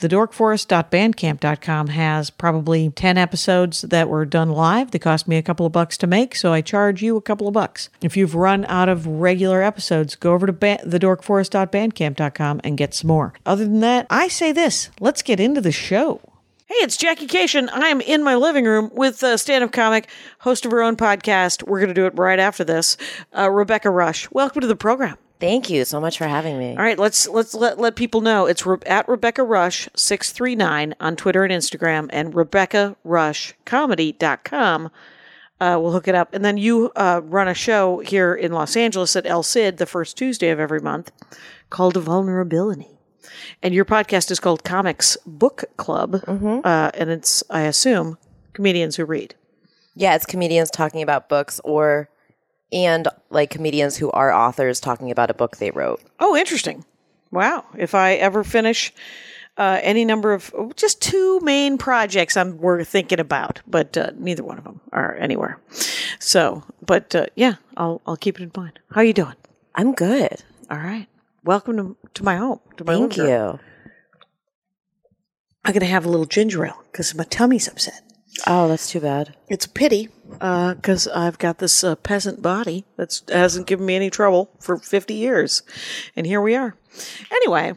TheDorkForest.bandcamp.com has probably 10 episodes that were done live. They cost me a couple of bucks to make, so I charge you a couple of bucks. If you've run out of regular episodes, go over to ba- TheDorkForest.bandcamp.com and get some more. Other than that, I say this let's get into the show. Hey, it's Jackie Kashian. I am in my living room with a stand up comic, host of her own podcast. We're going to do it right after this. Uh, Rebecca Rush. Welcome to the program. Thank you so much for having me. All right, let's let's let, let people know it's Re- at Rebecca Rush six three nine on Twitter and Instagram, and Rebecca Rush Comedy.com. Uh, we'll hook it up, and then you uh, run a show here in Los Angeles at El Cid the first Tuesday of every month called Vulnerability, and your podcast is called Comics Book Club, uh, and it's I assume comedians who read. Yeah, it's comedians talking about books or and like comedians who are authors talking about a book they wrote. Oh, interesting. Wow. If I ever finish uh, any number of just two main projects I'm we're thinking about, but uh, neither one of them are anywhere. So, but uh, yeah, I'll I'll keep it in mind. How are you doing? I'm good. All right. Welcome to, to my home. To my Thank room. you. I'm gonna have a little ginger ale because my tummy's upset. Oh, that's too bad. It's a pity because I've got this uh, peasant body that hasn't given me any trouble for 50 years. And here we are. Anyway,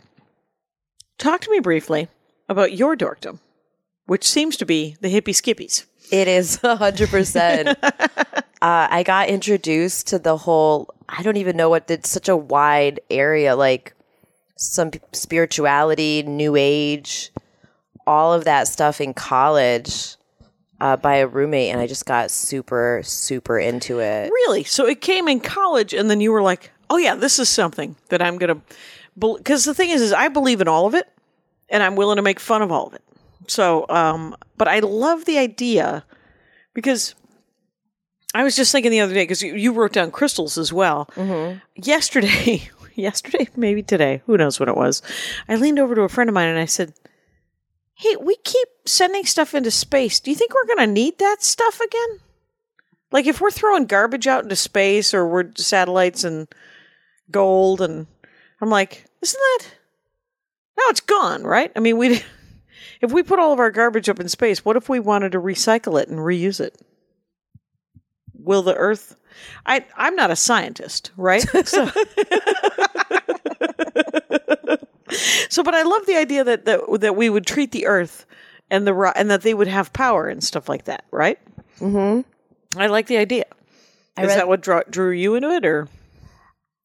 talk to me briefly about your dorkdom, which seems to be the hippie skippies. It is 100%. uh, I got introduced to the whole, I don't even know what, it's such a wide area, like some spirituality, new age, all of that stuff in college uh, by a roommate. And I just got super, super into it. Really? So it came in college, and then you were like, oh, yeah, this is something that I'm going to. Because the thing is, is I believe in all of it, and I'm willing to make fun of all of it. So, um, but I love the idea because I was just thinking the other day because you, you wrote down crystals as well. Yesterday, yesterday, maybe today, who knows what it was. I leaned over to a friend of mine and I said, "Hey, we keep sending stuff into space. Do you think we're going to need that stuff again? Like if we're throwing garbage out into space or we're satellites and gold and I'm like, isn't that now it's gone, right? I mean, we if we put all of our garbage up in space, what if we wanted to recycle it and reuse it? Will the Earth? I I'm not a scientist, right? So, so but I love the idea that that that we would treat the Earth and the and that they would have power and stuff like that, right? Mm-hmm. I like the idea. Is read- that what draw, drew you into it, or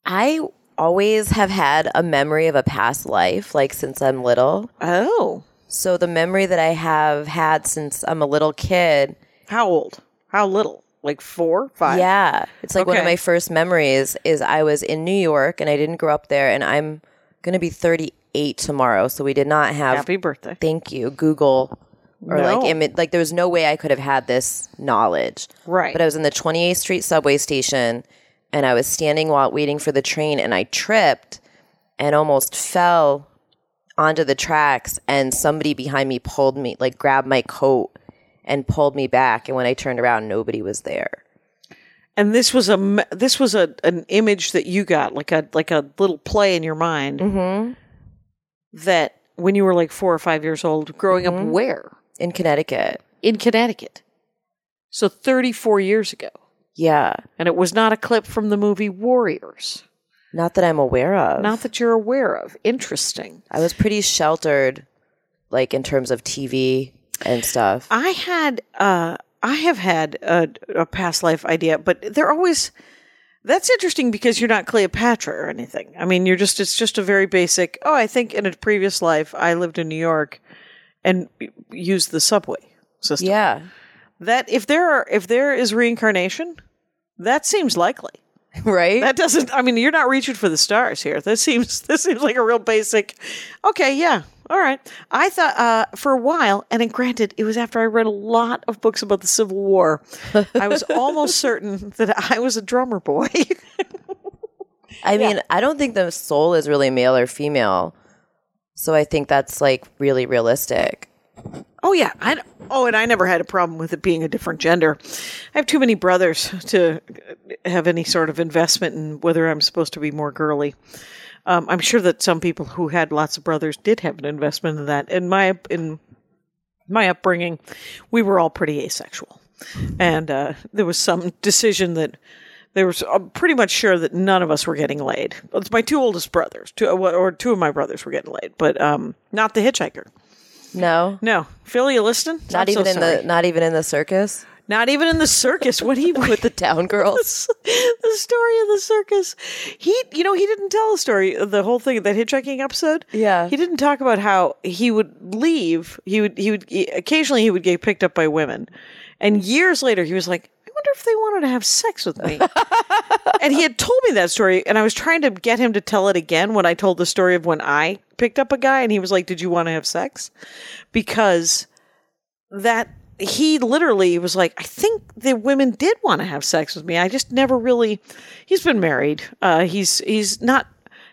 I always have had a memory of a past life, like since I'm little. oh, So the memory that I have had since I'm a little kid, how old? How little? like four, five? Yeah. It's like one of my first memories is I was in New York and I didn't grow up there and I'm going to be 38 tomorrow. So we did not have Happy birthday. thank you Google or No. like imi- like there was no way I could have had this knowledge. Right. But I was in the 28th Street subway station and I was standing while waiting for the train and I tripped and almost fell onto the tracks and somebody behind me pulled me like grabbed my coat and pulled me back and when I turned around nobody was there. And this was a this was a an image that you got like a like a little play in your mind Mm-hmm. that when you were like four or five years old, growing Mm-hmm. up where In Connecticut. in Connecticut. So thirty four years ago, Yeah. and it was not a clip from the movie Warriors. Not that I'm aware of. Not that you're aware of. Interesting. I was pretty sheltered like in terms of TV and stuff. I had uh I have had a, a past life idea, but they're always that's interesting because you're not Cleopatra or anything. I mean, you're just it's just a very basic. Oh, I think in a previous life I lived in New York and used the subway system. Yeah. That if there are if there is reincarnation, that seems likely. Right? That doesn't. I mean, you're not reaching for the stars here. This seems. This seems like a real basic. Okay, yeah, all right. I thought uh, for a while, and then granted, it was after I read a lot of books about the Civil War. I was almost certain that I was a drummer boy. I mean, I don't think the soul is really male or female. So I think that's like really realistic. oh yeah. I. Oh, and I never had a problem with it being a different gender. I have too many brothers to have any sort of investment in whether I'm supposed to be more girly. Um, I'm sure that some people who had lots of brothers did have an investment in that. In my in my upbringing, we were all pretty asexual, and uh, there was some decision that there was. I'm pretty much sure that none of us were getting laid. It's my two oldest brothers, two or two of my brothers were getting laid, but um, not the hitchhiker. No. No, Phil, you listening? Not I'm so even in sorry. the not even in the circus not even in the circus. What he with the town girls. the story of the circus. He, you know, he didn't tell a story, the whole thing, that hitchhiking episode. Yeah. he didn't talk about how he would leave. He would, he would occasionally he would get picked up by women, and years later he was like, I wonder if they wanted to have sex with me. and he had told me that story, and I was trying to get him to tell it again when I told the story of when I picked up a guy, and he was like, "Did you want to have sex?" Because that he literally was like, I think the women did want to have sex with me. I just never really. He's been married. Uh, he's he's not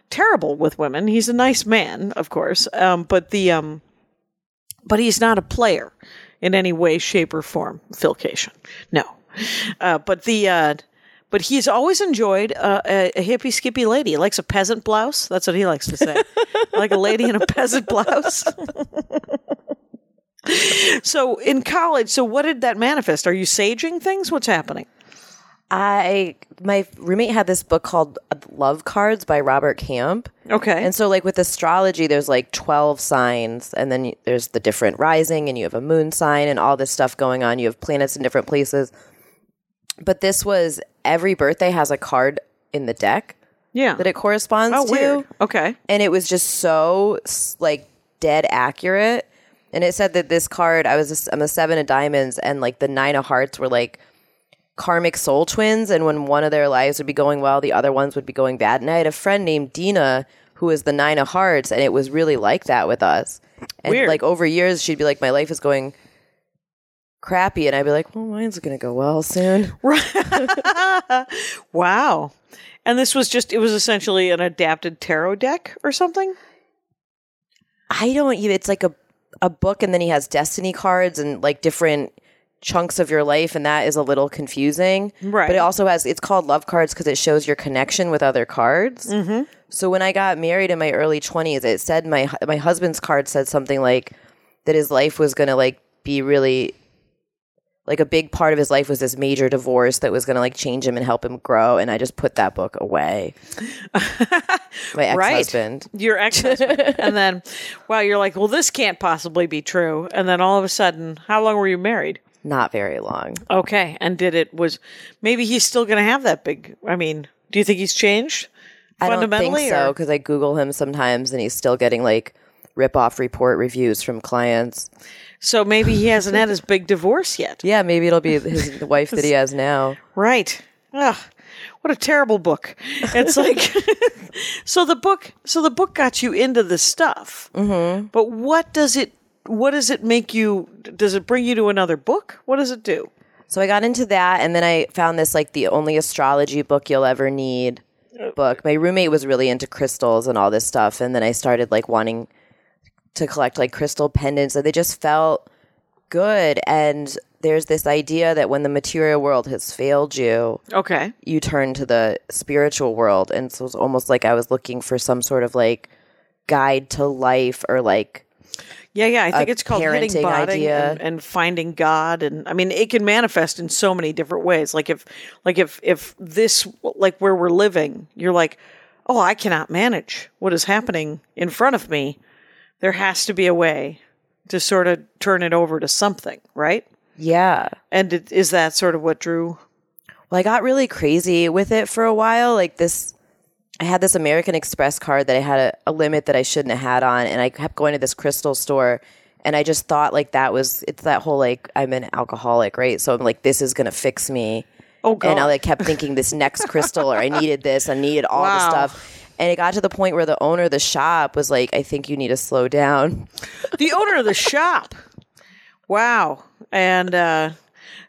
terrible with women. He's a nice man, of course. Um, but the um, but he's not a player in any way, shape, or form. Phil Kashian, no. Uh, but the uh, but he's always enjoyed uh, a, a hippie skippy lady. He likes a peasant blouse. That's what he likes to say. like a lady in a peasant blouse. so in college, so what did that manifest? Are you saging things? What's happening? I my roommate had this book called Love Cards by Robert Camp. Okay. And so, like with astrology, there's like 12 signs, and then there's the different rising, and you have a moon sign, and all this stuff going on. You have planets in different places. But this was every birthday has a card in the deck yeah. that it corresponds oh, to. weird. Okay. And it was just so like dead accurate. And it said that this card, I was a I'm a seven of diamonds, and like the nine of hearts were like karmic soul twins. And when one of their lives would be going well, the other ones would be going bad. And I had a friend named Dina who was the nine of hearts, and it was really like that with us. And Weird. like over years, she'd be like, "My life is going." Crappy, and I'd be like, "Well, mine's gonna go well soon." Wow. And this was just, it was essentially an adapted tarot deck or something? I don't even. It's like a a book, and then he has destiny cards and like different chunks of your life, and that is a little confusing. Right. But it also has. It's called love cards because it shows your connection with other cards. Mm-hmm. So when I got married in my early twenties, it said my my husband's card said something like that his life was gonna like be really. Like a big part of his life was this major divorce that was going to like change him and help him grow, and I just put that book away. my ex-husband. Right. Your ex husband. and then, wow, you're like, well, this can't possibly be true. And then all of a sudden, how long were you married? Not very long. Okay. And did it, was maybe he's still going to have that big, I mean, do you think he's changed? I don't think fundamentally, so because I Google him sometimes and he's still getting like rip off report reviews from clients. So maybe he hasn't had his big divorce yet. Yeah, maybe it'll be his the wife that he has now. Right. Ugh, what a terrible book. It's like so the book so the book got you into the stuff. Mm-hmm. But what does it what does it make you does it bring you to another book? What does it do? So I got into that, and then I found this like the only astrology book you'll ever need book. My roommate was really into crystals and all this stuff, and then I started like wanting to collect like crystal pendants, and they just felt good. And there's this idea that when the material world has failed you, Okay. you turn to the spiritual world, and so it's almost like I was looking for some sort of like guide to life or like Yeah, yeah. I think it's called hitting idea. and, and finding God, and I mean, it can manifest in so many different ways. Like if, like if, if this, like where we're living, you're like, oh, I cannot manage what is happening in front of me. There has to be a way to sort of turn it over to something, right? yeah. And it, is that sort of what drew? Well, I got really crazy with it for a while. Like this, I had this American Express card that I had a, a limit that I shouldn't have had on, and I kept going to this crystal store, and I just thought like that was it's that whole like I'm an alcoholic, right? So I'm like this is gonna fix me. Oh, God. And I like kept thinking this next crystal, or I needed this, I needed all Wow. the stuff. And it got to the point where the owner of the shop was like, "I think you need to slow down." The owner of the shop. Wow. And uh,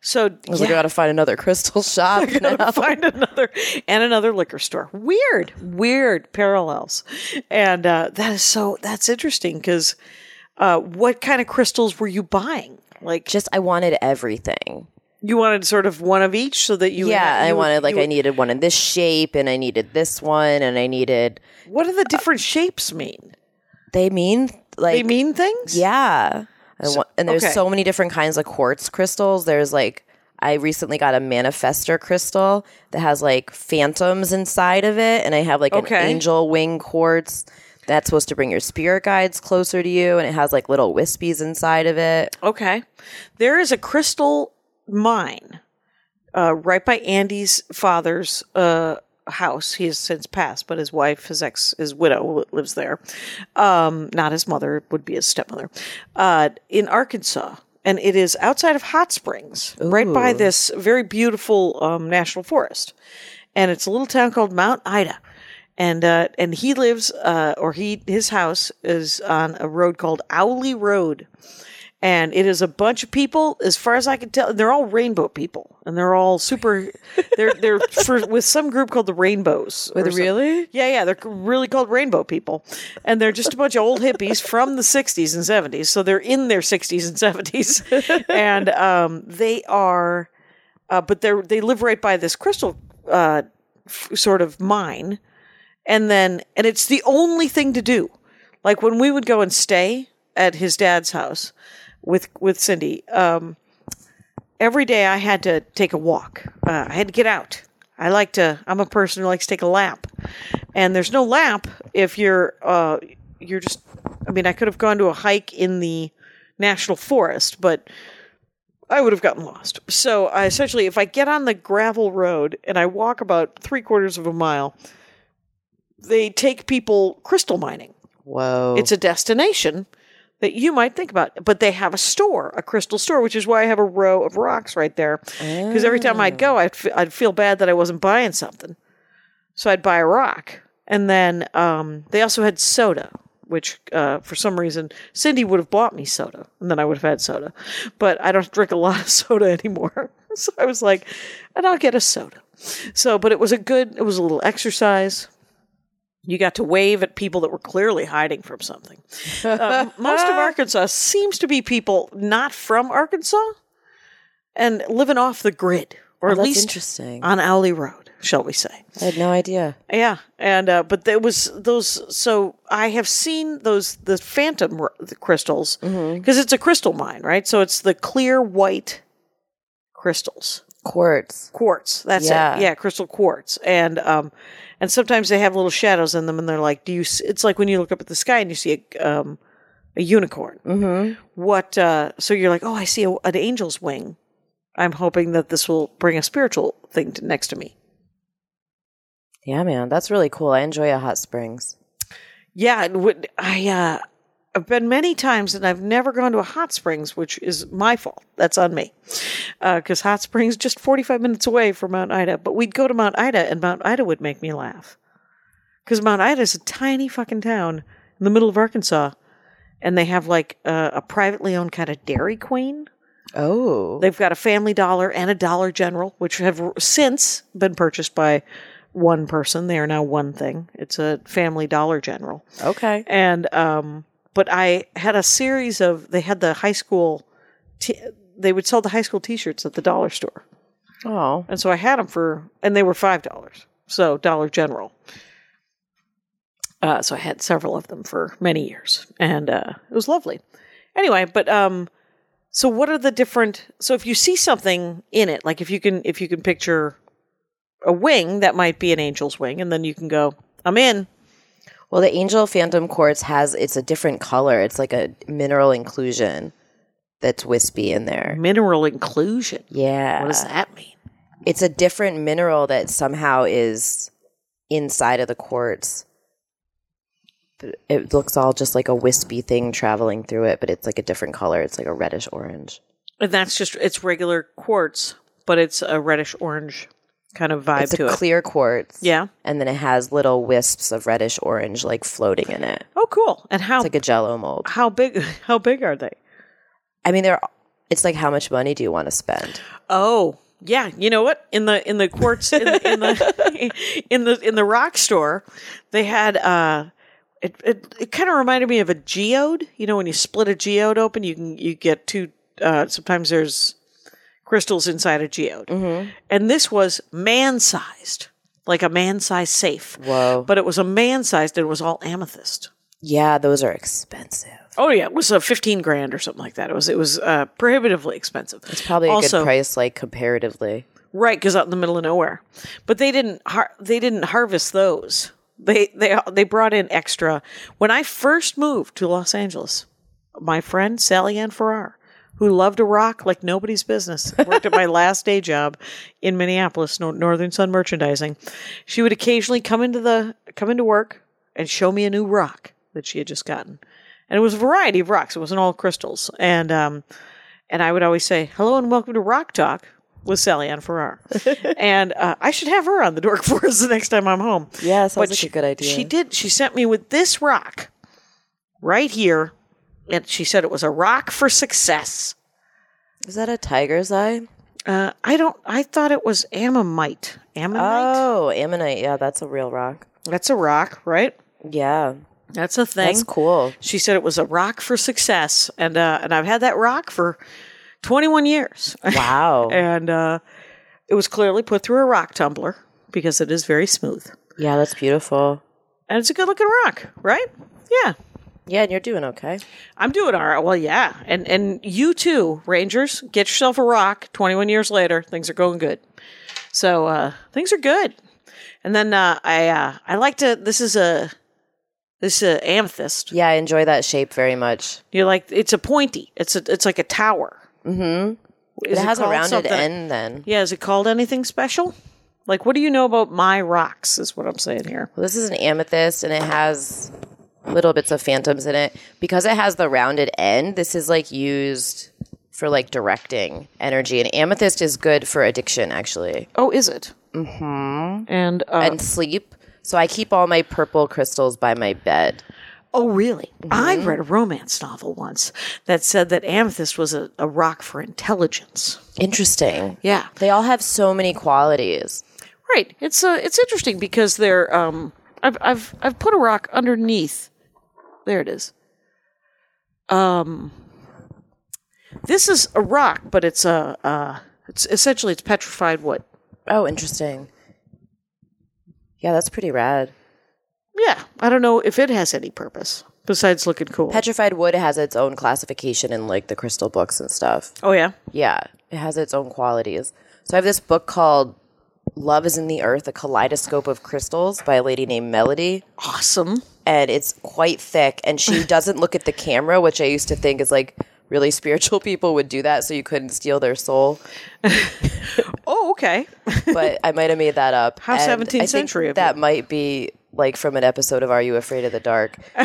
so I was like, "I got to find another crystal shop." now." find another and another liquor store. Weird, weird parallels, and uh, that is so that's interesting because uh, what kind of crystals were you buying? Like, Just I wanted everything. You wanted sort of one of each, so that you yeah, you I wanted like you- I needed one in this shape, and I needed this one, and I needed. What do the uh, different shapes mean? They mean like They mean things. yeah, I want, and there's okay. so many different kinds of quartz crystals. There's like I recently got a manifester crystal that has like phantoms inside of it, and I have like Okay. an angel wing quartz that's supposed to bring your spirit guides closer to you, and it has like little wispies inside of it. Okay. There is a crystal mine uh, right by Andy's father's uh, house. He has since passed, but his wife, his ex, his widow lives there. Um, not his mother, would be his stepmother, uh, in Arkansas. And it is outside of Hot Springs, right by this very beautiful um, national forest. And it's a little town called Mount Ida. And uh, and he lives, uh, or he his house is on a road called Owley Road, and it is a bunch of people. As far as I can tell, they're all rainbow people, and they're all super. They're they're for, with some group called the Rainbows. really? Yeah, yeah, they're really called rainbow people, and they're just a bunch of old hippies from the '60s and '70s. So they're in their 60s and '70s, and um, they are, uh, but they're they live right by this crystal uh, f- sort of mine, and then and it's the only thing to do. Like when we would go and stay at his dad's house with with Cindy, um, every day I had to take a walk. Uh, I had to get out. I like to. I'm a person who likes to take a lap, and there's no lap if you're uh, you're just. I mean, I could have gone to a hike in the national forest, but I would have gotten lost. So I essentially, if I get on the gravel road and I walk about three quarters of a mile, they take people crystal mining. Whoa! It's a destination that you might think about, but they have a store, a crystal store, which is why I have a row of rocks right there. Because every time I'd go, I'd, f- I'd feel bad that I wasn't buying something. So I'd buy a rock. And then um, they also had soda, which uh, for some reason Cindy would have bought me soda, and then I would have had soda. But I don't drink a lot of soda anymore. so I was like, and I'll get a soda. So, but it was a good, it was a little exercise. You got to wave at people that were clearly hiding from something. Uh, most of Arkansas seems to be people not from Arkansas and living off the grid, or Oh, at least interesting. on Alley Road, shall we say? I had no idea. Yeah, and uh, but there was those. So I have seen those the phantom r- the crystals because it's a crystal mine, right? So it's the clear white crystals Quartz. quartz. That's Yeah. it. Yeah, crystal quartz. And um, and sometimes they have little shadows in them, and they're like, "Do you?" s- It's like when you look up at the sky and you see a um, a unicorn. Mm-hmm. What? Uh, so you're like, "Oh, I see a, an angel's wing." I'm hoping that this will bring a spiritual thing to, next to me. Yeah, man, that's really cool. I enjoy a hot springs. Yeah, it would I uh I've been many times and I've never gone to a hot springs, which is my fault. That's on me. Because hot springs just 45 minutes away from Mount Ida. But we'd go to Mount Ida and Mount Ida would make me laugh. Because Mount Ida is a tiny fucking town in the middle of Arkansas. And they have like a, a privately owned kind of Dairy Queen. Oh. They've got a Family Dollar and a Dollar General, which have since been purchased by one person. They are now one thing. It's a Family Dollar General. Okay. And um, but I had a series of. They had the high school. T- they would sell the high school T-shirts at the dollar store, Oh. and so I had them for, and they were five dollars. So Dollar General. Uh, so I had several of them for many years, and uh, it was lovely. Anyway, but um, so what are the different? So if you see something in it, like if you can, if you can picture a wing, that might be an angel's wing, and then you can go, I'm in. Well, the Angel Phantom Quartz has it's a different color. It's like a mineral inclusion that's wispy in there. Mineral inclusion. Yeah. What does that mean? It's a different mineral that somehow is inside of the quartz. But It looks all just like a wispy thing traveling through it, but it's like a different color. It's like a reddish orange. And that's just it's regular quartz, but it's a reddish orange kind of vibe It's a to it. clear quartz. Yeah. And then it has little wisps of reddish orange like floating in it. Oh, cool. And how It's like a jello mold. how big how big are they? I mean, they're. It's like how much money do you want to spend? Oh, yeah. You know what? In the in the quartz in the in the in the, in the rock store, they had uh it it, it kind of reminded me of a geode. You know, when you split a geode open, you can you get two. Uh, sometimes there's crystals inside a geode, and this was man sized, like a man sized safe. Whoa. But it was a man sized, and it was all amethyst. Yeah, those are expensive. Oh yeah, it was a fifteen grand or something like that. It was it was uh, prohibitively expensive. It's probably a Also- good price, like comparatively. Right, because out in the middle of nowhere. But they didn't har- they didn't harvest those. They they they brought in extra. When I first moved to Los Angeles, my friend Sally Ann Farrar, who loved to rock like nobody's business, worked at my last day job in Minneapolis, Northern Sun Merchandising. She would occasionally come into the come into work and show me a new rock that she had just gotten, and it was a variety of rocks. It wasn't all crystals, and um, and I would always say, "Hello and welcome to Rock Talk." With Sally Ann Farrar, and uh, I should have her on the Dork Forest the next time I'm home. Yeah, sounds like she, a good idea. She did. She sent me with this rock right here, and she said it was a rock for success. Is that a tiger's eye? Uh, I don't. I thought it was ammonite. Ammonite. Oh, ammonite. Yeah, that's a real rock. That's a rock, right? Yeah, That's a thing. that's cool. She said it was a rock for success, and uh, and I've had that rock for 21 years. Wow. and uh, it was clearly put through a rock tumbler because it is very smooth, yeah, that's beautiful. and it's a good looking rock, right? Yeah. Yeah, and you're doing okay. I'm doing all right. Well, yeah, and and you too, Rangers. Get yourself a rock. 21 years later, things are going good. So uh, things are good. And then uh, I uh, I like to. This is a this is a amethyst. Yeah, I enjoy that shape very much. You like it's a pointy. It's a it's like a tower. Mhm. It has a rounded end then. Yeah, is it called anything special? Like, what do you know about my rocks? Is what I'm saying here. Well, this is an amethyst and it has little bits of phantoms in it. Because it has the rounded end, this is like used for like directing energy. And amethyst is good for addiction actually. Oh, is it? Mm-hmm. And, uh, And sleep. So I keep all my purple crystals by my bed. oh, really? I Mm-hmm. read a romance novel once that said that amethyst was a, a rock for intelligence. Interesting. Yeah, They all have so many qualities. right. It's uh, it's interesting because they're um, I've I've I've put a rock underneath. There it is. Um, this is a rock, but it's a uh, it's essentially it's petrified wood. Oh, interesting. Yeah, that's pretty rad. Yeah, I don't know if it has any purpose besides looking cool. Petrified wood has its own classification in like the crystal books and stuff. oh yeah, Yeah, it has its own qualities. So I have this book called Love is in the Earth, a kaleidoscope of crystals by a lady named Melody. awesome. And it's quite thick. And she doesn't look at the camera, which I used to think is like really spiritual people would do that so you couldn't steal their soul. Oh okay. But I might have made that up. How And 17th I think century That might be like from an episode of Are You Afraid of the Dark?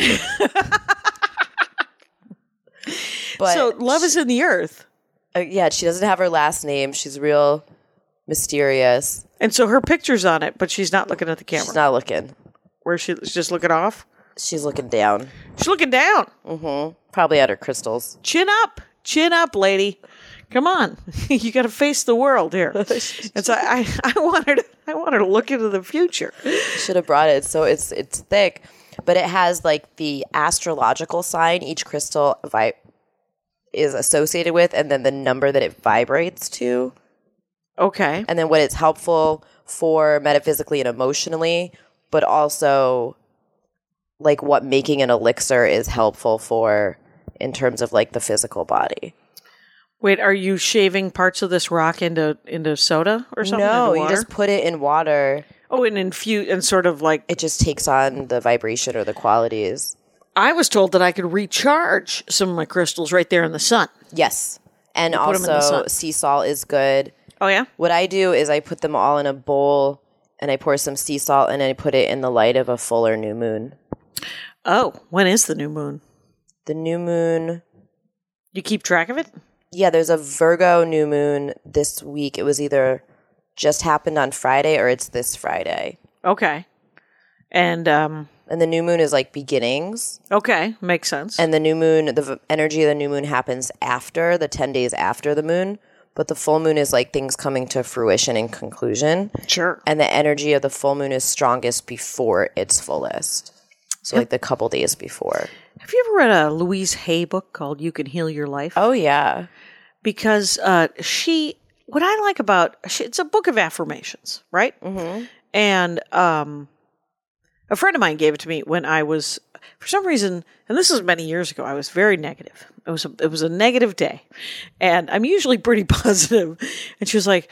But so love is in the earth. uh, yeah, she doesn't have her last name. She's real mysterious. And so her picture's on it, but she's not looking at the camera. She's not looking. Where she, she's just looking off. She's looking down. She's looking down. Mm-hmm. Probably at her crystals. Chin up. Chin up, lady. Come on. you got to face the world here. and so I, I want her to, I want her to look into the future. Should have brought it. So it's it's thick, but it has like the astrological sign each crystal vi- is associated with, and then the number that it vibrates to, Okay. and then what it's helpful for metaphysically and emotionally, but also like what making an elixir is helpful for in terms of like the physical body. Wait, are you shaving parts of this rock into into soda or something? No, you just put it in water. oh, and infuse and sort of like It just takes on the vibration or the qualities. I was told that I could recharge some of my crystals right there in the sun. Yes. And put 'em in the also sea salt is good. Oh yeah. What I do is I put them all in a bowl and I pour some sea salt and I put it in the light of a fuller new moon. Oh, when is the new moon? The new moon, You keep track of it? yeah, there's a Virgo new moon this week. It was either just happened on Friday or it's this Friday. Okay. And um And the new moon is like beginnings. okay, makes sense. And the new moon, the v- energy of the new moon happens after the 10 days after the moon. But the full moon is like things coming to fruition and conclusion. sure. And the energy of the full moon is strongest before its fullest. So, like the couple days before. Have you ever read a Louise Hay book called You Can Heal Your Life? Oh, yeah. because uh, she what i like about she, it's a book of affirmations right mm-hmm. and um, a friend of mine gave it to me when i was for some reason and this was many years ago i was very negative. It was a, it was a negative day. And i'm usually pretty positive. and she was like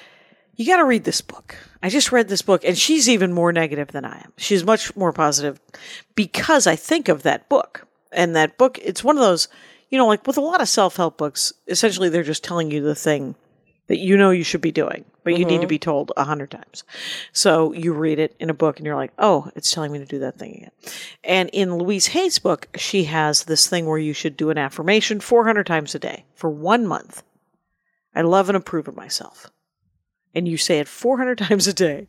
you got to read this book. I just read this book and she's even more negative than i am. She's much more positive because i think of that book. And that book it's one of those you know like with a lot of self-help books essentially they're just telling you the thing that you know you should be doing but you need to mm-hmm. be told a hundred times so you read it in a book and you're like oh it's telling me to do that thing again and in louise hay's book she has this thing where you should do an affirmation 400 times a day for one month i love and approve of myself and you say it 400 times a day.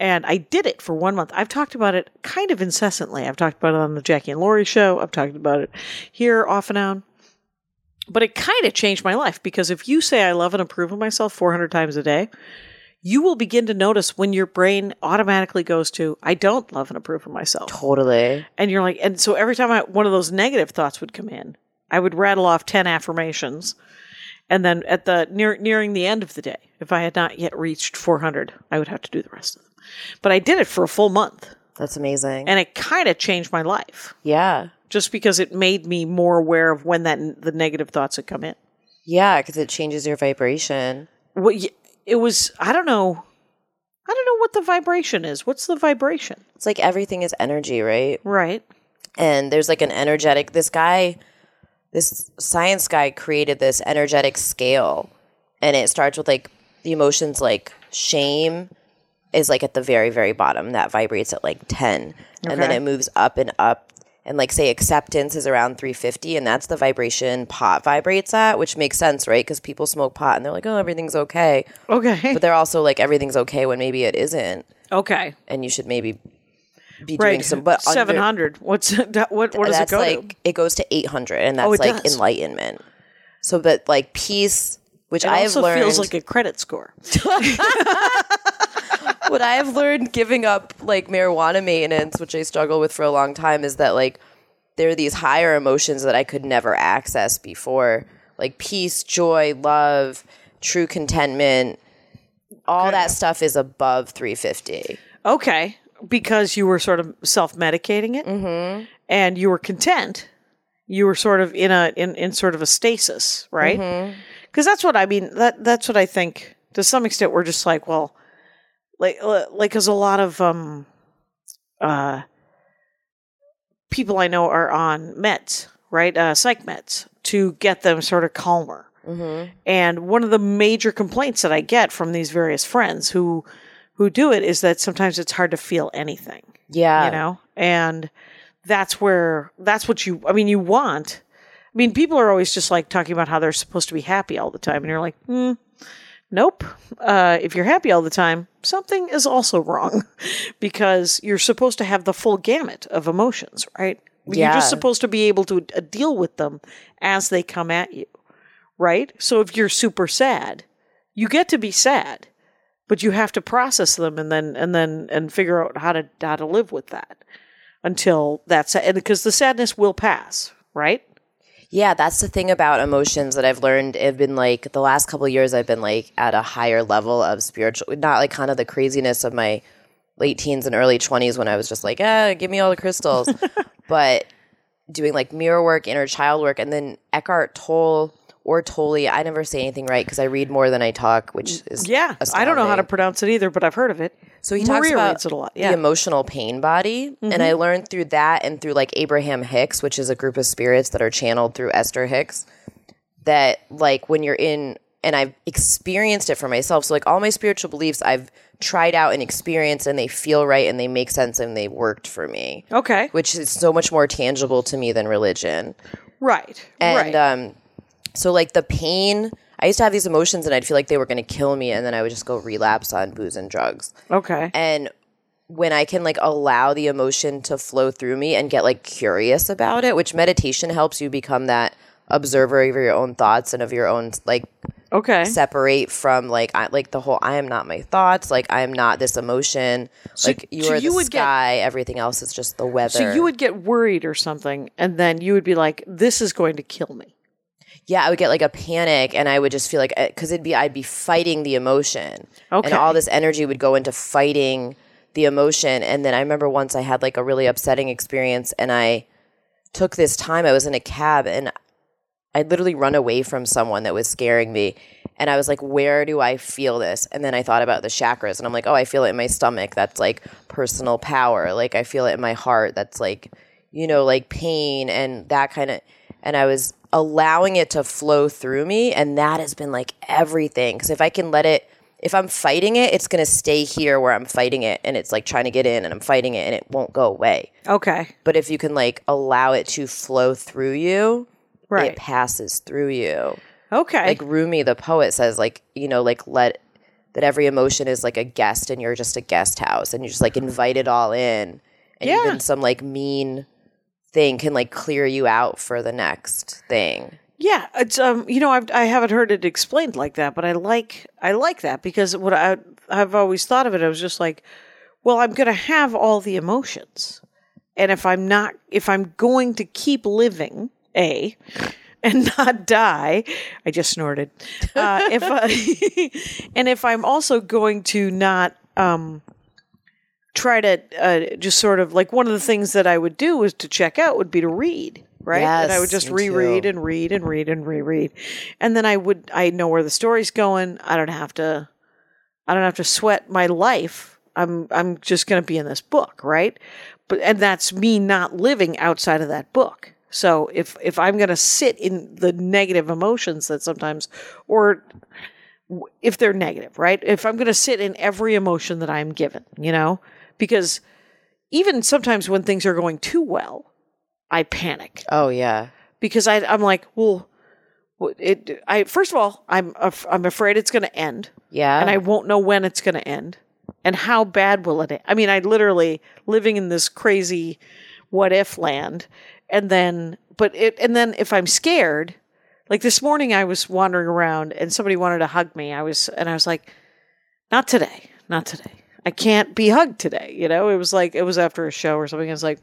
And I did it for one month. I've talked about it kind of incessantly. I've talked about it on the Jackie and Laurie show. I've talked about it here off and on. But it kind of changed my life because if you say I love and approve of myself 400 times a day, you will begin to notice when your brain automatically goes to, I don't love and approve of myself. Totally. And you're like, and so every time I, one of those negative thoughts would come in, I would rattle off 10 affirmations. And then at the near, nearing the end of the day, if I had not yet reached 400, I would have to do the rest of them. But I did it for a full month That's amazing. and it kind of changed my life yeah. Just because it made me more aware of when that the negative thoughts had come in. Yeah, because it changes your vibration. What y- it was, I don't know. I don't know what the vibration is. What's the vibration? It's like everything is energy, right? Right. and there's like an energetic this guy this science guy created this energetic scale and it starts with like the emotions like shame is like at the very very bottom that vibrates at like 10 and then it moves up and up and like say acceptance is around 350 and that's the vibration pot vibrates at which makes sense right because people smoke pot and they're like oh everything's okay Okay. but they're also like everything's okay when maybe it isn't okay. and you should maybe be doing some but under- 700. What's that? What, what does it go like to? it goes to 800 and oh, that's Oh, like does. enlightenment so but like peace which It i have learned feels like a credit score. what i have learned giving up like marijuana maintenance which i struggle with for a long time is that like there are these higher emotions that i could never access before like peace joy love true contentment all that stuff is above 350 Okay, because you were sort of self-medicating it, mm-hmm. and you were content. You were sort of in a in, in sort of a stasis, right? Because that's what I mean. That that's what I think. To some extent, we're just like, well, like uh, like because a lot of um, uh, people I know are on meds, right? Uh, psych meds to get them sort of calmer. And one of the major complaints that I get from these various friends who who do it is that sometimes it's hard to feel anything, yeah you know? And that's where that's what you I mean you want I mean, people are always just like talking about how they're supposed to be happy all the time, and you're like, hmm, nope. Uh, if you're happy all the time, something is also wrong because you're supposed to have the full gamut of emotions, right? You're just supposed to be able to uh, deal with them as they come at you, right? So if you're super sad, you get to be sad, but you have to process them and then and then and figure out how to how to live with that until that's and because the sadness will pass, right? Yeah, that's the thing about emotions that I've learned. Have been like the last couple of years, I've been like at a higher level of spiritual, not like kind of the craziness of my late teens and early 20s when I was just like, ah, give me all the crystals. but doing like mirror work, inner child work, and then Eckhart Tolle or Tolle, I never say anything right because I read more than I talk, which is Yeah, I don't know how to pronounce it either, but I've heard of it. So he Maria talks about it a lot. Yeah, Mm-hmm. the emotional pain body, and I learned through that and through like Abraham Hicks, which is a group of spirits that are channeled through Esther Hicks. That like when you're in, and I've experienced it for myself. So like all my spiritual beliefs, I've tried out and experienced, and they feel right and they make sense and they worked for me, okay, which is so much more tangible to me than religion. right, And right. um, so like the pain. I used to have these emotions and I'd feel like they were going to kill me, and then I would just go relapse on booze and drugs okay, and when I can like allow the emotion to flow through me and get like curious about it, which meditation helps you become that observer of your own thoughts and of your own like okay. separate from like I, like the whole I am not my thoughts, like I am not this emotion, like you so are you the would get- sky, everything else is just the weather. So you would get worried or something, and then you would be like, "This is going to kill me." Yeah, I would get like a panic and I would just feel like uh, because it'd be I'd be fighting the emotion, Okay. and all this energy would go into fighting the emotion. And then I remember once I had like a really upsetting experience, and I took this time. I was in a cab and I'd literally run away from someone that was scaring me. And I was like, where do I feel this? And then I thought about the chakras and I'm like, oh, I feel it in my stomach. That's like personal power. Like I feel it in my heart. That's like, you know, like pain and that kind of. And I was allowing it to flow through me. And that has been like everything. Because if I can let it, if I'm fighting it, it's going to stay here where I'm fighting it. And it's like trying to get in and I'm fighting it and it won't go away. Okay, But if you can like allow it to flow through you, right. it passes through you. okay, Like Rumi, the poet, says, like, you know, like let that every emotion is like a guest and you're just a guest house and you just like invite it all in. And Yeah. even some like mean thing can like clear you out for the next thing. Yeah, it's um, you know, I've I haven't heard it explained like that, but I like I like that because what I I've always thought of it, I was just like, well, I'm going to have all the emotions, and if I'm not, if I'm going to keep living, a, and not die, I just snorted. Uh, if I, and if I'm also going to not um try to uh, just sort of like one of the things that I would do was to check out would be to read, right? and I would just reread too. and read and read and reread, and then I would I know where the story's going. I don't have to, I don't have to sweat my life. I'm I'm just going to be in this book, right? But and that's me not living outside of that book. So if if I'm going to sit in the negative emotions that sometimes, or if they're negative, right? If I'm going to sit in every emotion that I'm given, you know, because even sometimes when things are going too well, I panic Oh, yeah. because I, I'm like, well, it. I first of all, I'm af- I'm afraid it's going to end, Yeah. and I won't know when it's going to end, and how bad will it? End? I mean, I literally living in this crazy what if land, and then but it and then if I'm scared, like this morning I was wandering around and somebody wanted to hug me. I was and I was like, not today, not today. I can't be hugged today. You know, it was like it was after a show or something. I was like,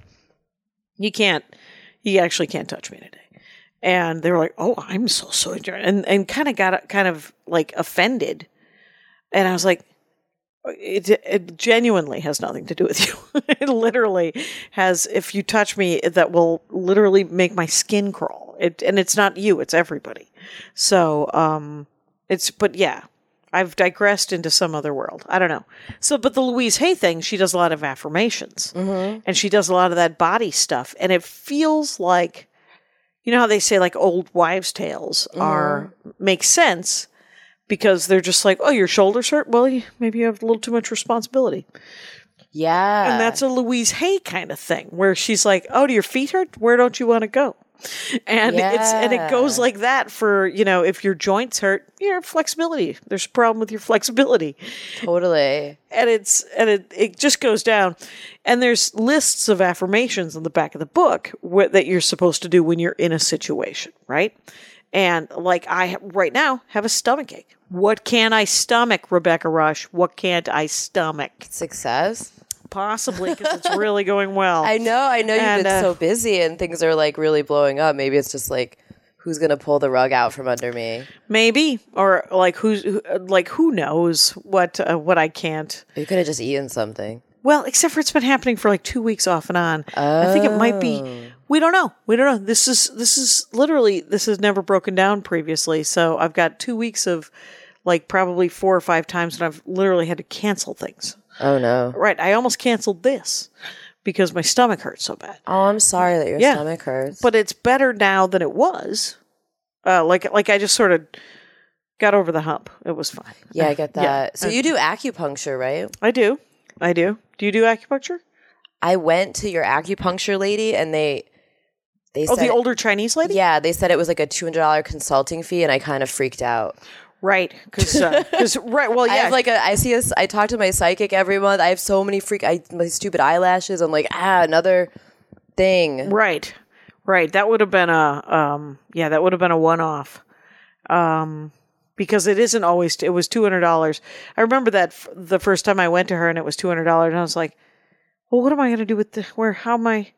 you can't, you actually can't touch me today. And they were like, "Oh, I'm so sorry," and and kind of got kind of like offended. And I was like, it, it genuinely has nothing to do with you. it literally has. If you touch me, that will literally make my skin crawl. It and it's not you; it's everybody. So, um, it's but yeah, I've digressed into some other world. I don't know. So, but the Louise Hay thing, she does a lot of affirmations, mm-hmm. and she does a lot of that body stuff, and it feels like, you know how they say like old wives' tales mm-hmm. are make sense because they're just like, oh, your shoulders hurt. Well, you, maybe you have a little too much responsibility, yeah. and that's a Louise Hay kind of thing where she's like, oh, do your feet hurt? Where don't you want to go? And it's and it goes like that for, you know, if your joints hurt, your flexibility. There's a problem with your flexibility. Totally. And it's and it it just goes down. And there's lists of affirmations on the back of the book wh- that you're supposed to do when you're in a situation, right? And like I ha- right now have a stomach ache. What can I stomach, Rebecca Rush? What can't I stomach? Success. Possibly because it's really going well. I know, I know you've been uh, so busy and things are like really blowing up. Maybe it's just like who's gonna pull the rug out from under me? Maybe, or like who's who, like who knows what uh, what I can't. You could have just eaten something. Well, except for it's been happening for like two weeks off and on. I think it might be. We don't know. We don't know. This is this is literally this has never broken down previously. So I've got two weeks of like probably four or five times, and I've literally had to cancel things. Oh no. Right. I almost canceled this because my stomach hurt so bad. Oh, I'm sorry that your Yeah. stomach hurts. But it's better now than it was. Uh, like like I just sort of got over the hump. It was fine. yeah, I get that. Yeah. So you do acupuncture, right? I do. I do. Do you do acupuncture? I went to your acupuncture lady and they they said Oh, said the older Chinese lady? Yeah, they said it was like a two hundred dollar consulting fee, and I kind of freaked out. Right. Because, right. Well, yeah. I have like a, I see a, I talk to my psychic every month. I have so many freak, I my stupid eyelashes. I'm like, ah, another thing. right. Right. That would have been a, um, yeah, that would have been a one off. Um, because it isn't always, it was $200. I remember that f- the first time I went to her and it was $200. And I was like, well, what am I going to do with the, where, how am I,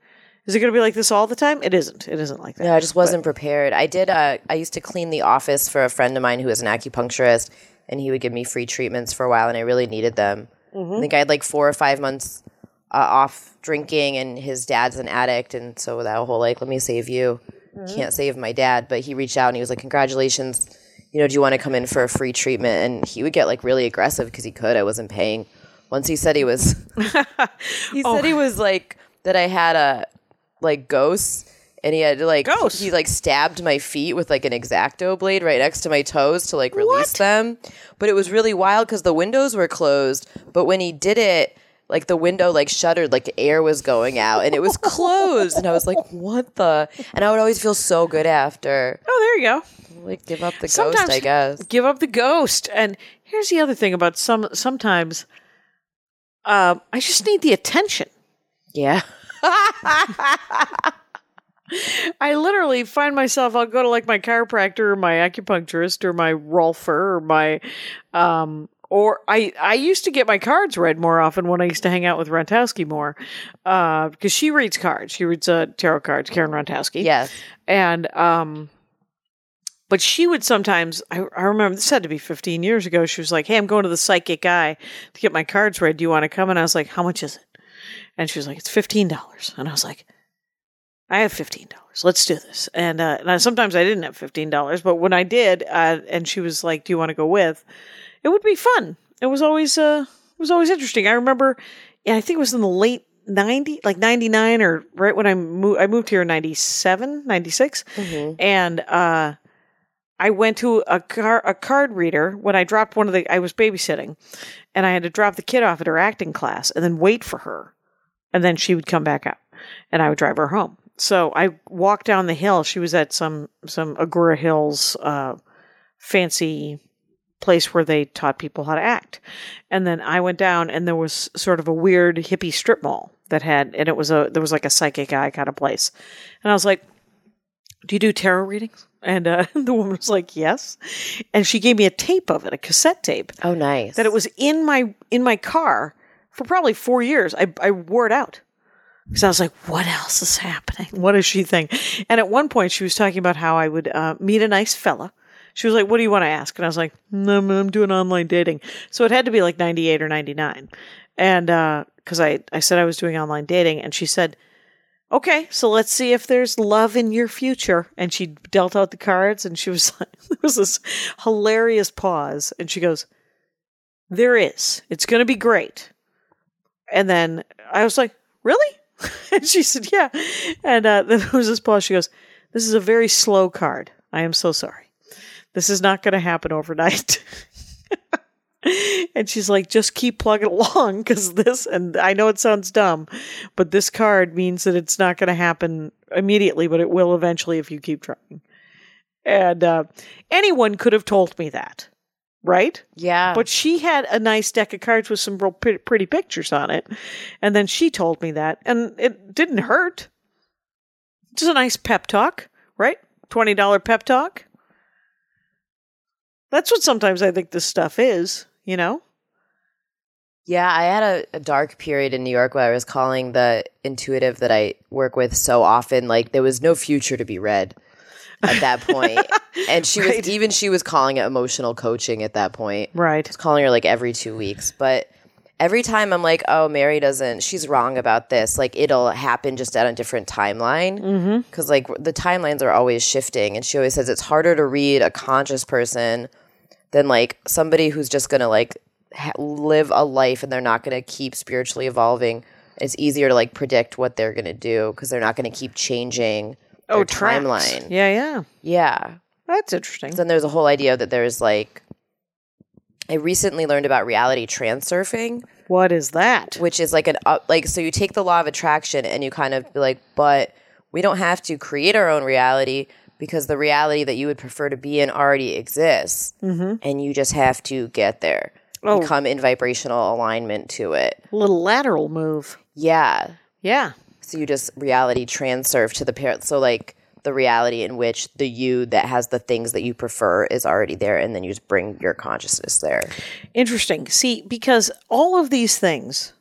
is it going to be like this all the time? It isn't. It isn't like that. Yeah, I just wasn't prepared. I did. Uh, I used to clean the office for a friend of mine who was an acupuncturist, and he would give me free treatments for a while, and I really needed them. I think I had like four or five months uh, off drinking, and his dad's an addict, and so that whole like, let me save you, can't save my dad. But he reached out and he was like, congratulations. You know, do you want to come in for a free treatment? And he would get like really aggressive because he could. I wasn't paying. Once he said he was, he said he was like that. I had a like ghosts and he had like Ghosts? he like stabbed my feet with like an exacto blade right next to my toes to like release them but it was really wild because the windows were closed but when he did it like the window like shuttered like air was going out and it was closed and i was like what the and i would always feel so good after Oh, there you go. like give up the Sometimes ghost i guess give up the ghost. And here's the other thing about some sometimes um, I just need the attention. yeah I literally find myself I'll go to like my chiropractor or my acupuncturist or my rolfer or my um or I I used to get my cards read more often when I used to hang out with Rontowski more. Uh because she reads cards. She reads uh tarot cards, Karen Rontowski. yes And um but she would sometimes I, I remember this had to be 15 years ago. She was like, Hey, I'm going to the psychic guy to get my cards read. Do you want to come? And I was like, How much is it? And she was like, It's fifteen dollars. And I was like, I have fifteen dollars. Let's do this. And, uh, and I, sometimes I didn't have fifteen dollars, but when I did, uh, and she was like, "Do you want to go with?" It would be fun. It was always uh, it was always interesting. I remember, yeah, I think it was in the late ninety, like ninety nine, or right when I moved. I moved here in 97, 96. and uh, I went to a car a card reader when I dropped one of the. I was babysitting, and I had to drop the kid off at her acting class, and then wait for her and then she would come back out and I would drive her home. So I walked down the hill. She was at some some Agoura Hills uh, fancy place where they taught people how to act. And then I went down and there was sort of a weird hippie strip mall that had and it was a there was like a psychic eye kind of place. And I was like, "Do you do tarot readings?" And uh, the woman was like, "Yes." And she gave me a tape of it, a cassette tape oh nice that it was in my in my car for probably four years. I I wore it out because I was like, "What else is happening? What does she think?" And at one point, she was talking about how I would uh, meet a nice fella. She was like, "What do you want to ask?" And I was like, "No, I'm, doing online dating." So it had to be like ninety eight or ninety nine, and because I I said I was doing online dating, and she said. Okay, so let's see if there's love in your future. And she dealt out the cards, and she was like, there was this hilarious pause, and she goes, there is. It's going to be great. And then I was like, really? and she said, yeah. And uh, then there was this pause. She goes, this is a very slow card. I am so sorry. This is not going to happen overnight. and she's like, just keep plugging along because this, and I know it sounds dumb, but this card means that it's not going to happen immediately, but it will eventually if you keep trying. And uh, anyone could have told me that, right? Yeah. But she had a nice deck of cards with some real pretty, pictures on it. And then she told me that, and it didn't hurt. Just a nice pep talk, right? $20 pep talk. That's what sometimes I think this stuff is, you know? Yeah, I had a, a dark period in New York where I was calling the intuitive that I work with so often, like there was no future to be read at that point. and she Right. was even she was calling it emotional coaching at that point. Right. I was calling her like every two weeks. But every time I'm like, oh, Mary doesn't, she's wrong about this. Like it'll happen just at a different timeline. Mm-hmm. Because like the timelines are always shifting. And she always says it's harder to read a conscious person than like somebody who's just going to like ha- live a life and they're not going to keep spiritually evolving. It's easier to like predict what they're going to do because they're not going to keep changing Oh, trapped. timeline. Yeah, yeah. Yeah. That's interesting. Then there's a whole idea that there's like, I recently learned about reality transurfing, What is that? which is like an up, like, so you take the law of attraction and you kind of be like, but we don't have to create our own reality because the reality that you would prefer to be in already exists. Mm-hmm. And you just have to get there, Oh. become in vibrational alignment to it. A little lateral move. Yeah. Yeah. So you just reality transurf to the parent. So like the reality in which the you that has the things that you prefer is already there, and then you just bring your consciousness there. Interesting. See, because all of these things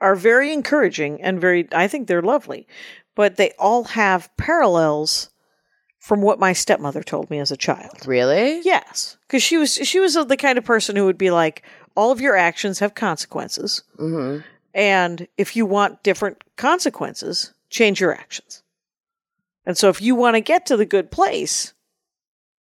are very encouraging and very, I think they're lovely, but they all have parallels from what my stepmother told me as a child. Really? Yes, because she was she was the kind of person who would be like, all of your actions have consequences, Mm-hmm. And if you want different consequences, change your actions. And so, if you want to get to the good place,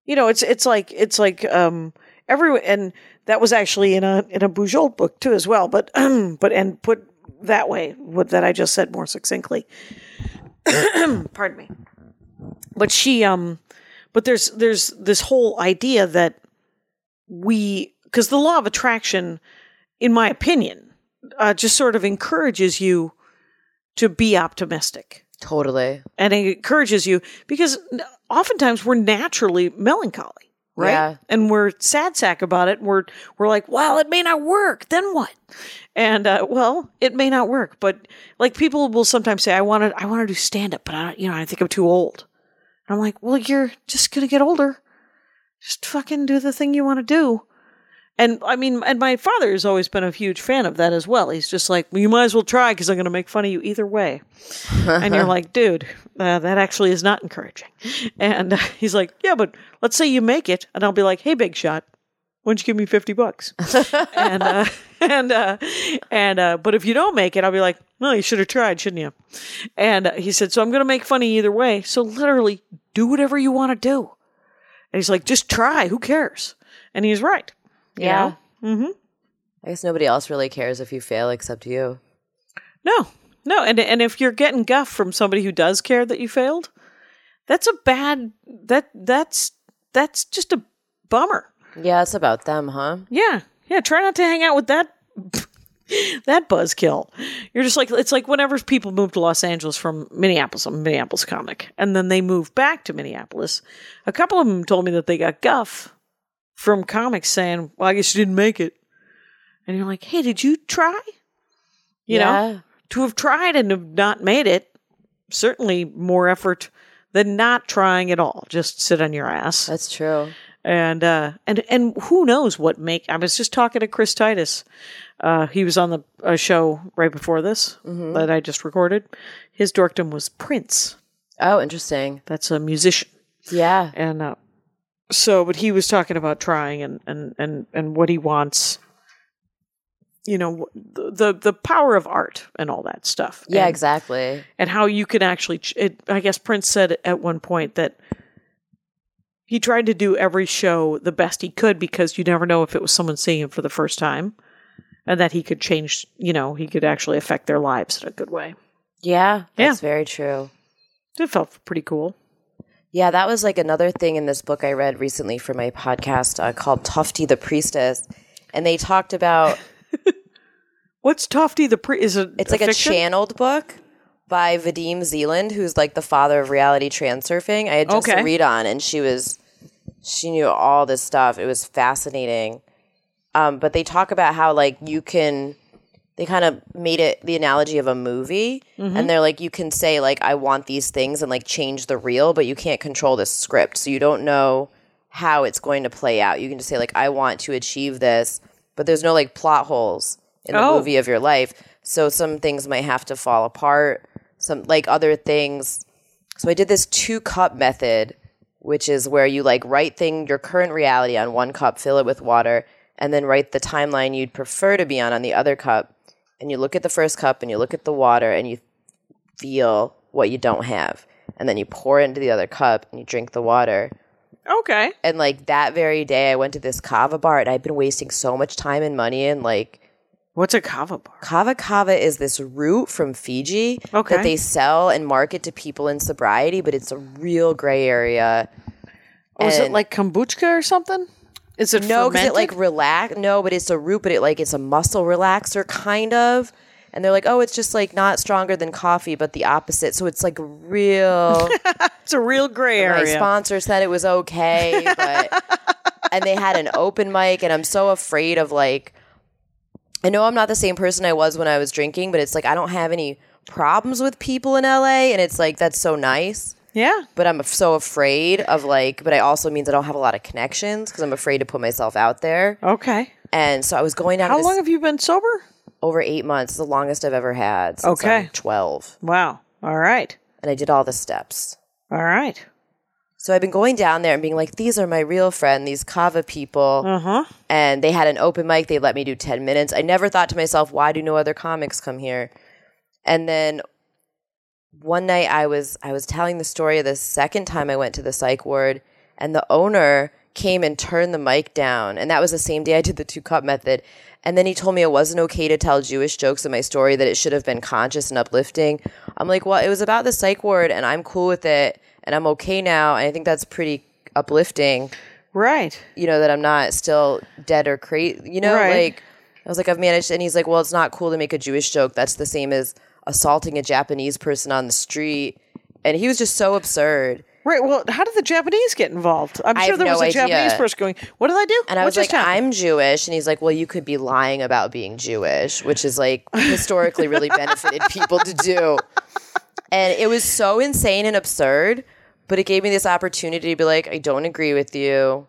you know, it's it's like it's like um every and that was actually in a in a Bujold book too as well, but but and put that way what that I just said more succinctly. Pardon me. But she um but there's there's this whole idea that we because the law of attraction in my opinion uh, just sort of encourages you to be optimistic. Totally. and it encourages you because oftentimes we're naturally melancholy right? Yeah. and we're sad sack about it. We're we're like well it may not work. Then what? And uh, well it may not work. But like people will sometimes say i want to i want to do stand up but i you know i think i'm too old. And i'm like well you're just gonna get older. Just fucking do the thing you want to do and I mean, and my father has always been a huge fan of that as well. He's just like, well, you might as well try because I'm going to make fun of you either way. and you're like, dude, uh, that actually is not encouraging. And uh, he's like, yeah, but let's say you make it, and I'll be like, hey, big shot, why don't you give me fifty bucks? and uh, and uh, and uh, but if you don't make it, I'll be like, well, you should have tried, shouldn't you? And uh, he said, so I'm going to make fun of you either way. So literally, do whatever you want to do. And he's like, just try. Who cares? And he's right. You Yeah. know? Mm-hmm. I guess nobody else really cares if you fail except you. No, no, and and if you're getting guff from somebody who does care that you failed, that's a bad that that's that's just a bummer. Yeah, it's about them, huh? Yeah, yeah. Try not to hang out with that that buzzkill. You're just like it's like whenever people move to Los Angeles from Minneapolis, I'm a Minneapolis comic, and then they move back to Minneapolis. A couple of them told me that they got guff from comics saying, "Well, I guess you didn't make it," and you're like, "Hey, did you try?" You know to have tried and have not made it, certainly more effort than not trying at all. Just sit on your ass. That's true. And uh, and and who knows what make? I was just talking to Chris Titus. Uh, he was on the uh, show right before this that I just recorded. His dorkdom was Prince. Oh, interesting. That's a musician, Yeah. and uh, so but he was talking about trying and and and and what he wants. You know the the, the power of art and all that stuff. Yeah, And- exactly. and how you can actually ch- it, i guess prince said at one point that he tried to do every show the best he could because you never know if it was someone seeing him for the first time and that he could change you know he could actually affect their lives in a good way Yeah, Yeah. that's very true. it felt pretty cool Yeah, that was like another thing in this book I read recently for my podcast uh, called Tufti the Priestess. and they talked about What's Tufti the Priest? Is it? it's like a channeled book by Vadim Zeland, who's like the father of reality transurfing. I had just Okay. read on, and she was she knew all this stuff. It was fascinating. Um, but they talk about how like you can they kind of made it the analogy of a movie. And mm-hmm. they're like you can say like i want these things and like change the reel but you can't control the script. So you don't know how it's going to play out. You can just say like i want to achieve this but there's no like plot holes in the Oh. movie of your life. So some things might have to fall apart. Some like other things. So i did this two cup method which is where you like write thing your current reality on one cup fill it with water and then write the timeline you'd prefer to be on on the other cup and you look at the first cup and you look at the water and you feel what you don't have and then you pour it into the other cup and you drink the water Okay. and like that very day i went to this kava bar and i'd been wasting so much time and money and like What's a kava bar? kava kava is this root from fiji Okay. that they sell and market to people in sobriety but it's a real gray area Oh, is it like kombucha or something? Is it No, because it like relax. No, but it's a root, but it like it's a muscle relaxer kind of. And they're like, oh, it's just like not stronger than coffee, but the opposite. So it's like real. it's a real gray area. My sponsor said it was okay, but and they had an open mic, and I'm so afraid of like. I know I'm not the same person I was when I was drinking, but it's like I don't have any problems with people in LA, and it's like that's so nice yeah. but I'm so afraid of like, but I also means I don't have a lot of connections because I'm afraid to put myself out there. Okay. And so I was going down How long have you been sober? over eight months, the longest I've ever had. Okay. I'm 12. Wow. All right. And I did all the steps. All right. So I've been going down there and being like, these are my real friend, these Kava people. Uh-huh. And they had an open mic. They let me do 10 minutes. I never thought to myself, why do no other comics come here? And then one night I was I was telling the story of the second time I went to the psych ward and the owner came and turned the mic down and that was the same day I did the two cup method and then he told me it wasn't okay to tell Jewish jokes in my story that it should have been conscious and uplifting. I'm like, "Well, it was about the psych ward and I'm cool with it and I'm okay now." And I think that's pretty uplifting, Right. you know, that I'm not still dead or crazy, you know, Right. like I was like, I've managed, and he's like, well, it's not cool to make a Jewish joke. That's the same as assaulting a Japanese person on the street. And he was just so absurd. Right. Well, how did the Japanese get involved? I'm I sure have there was no a idea. Japanese person going, "What did I do?" And I What was like, just happened?" I'm Jewish. And he's like, well, you could be lying about being Jewish, which is like historically really benefited people to do. And it was so insane and absurd, but it gave me this opportunity to be like, I don't agree with you.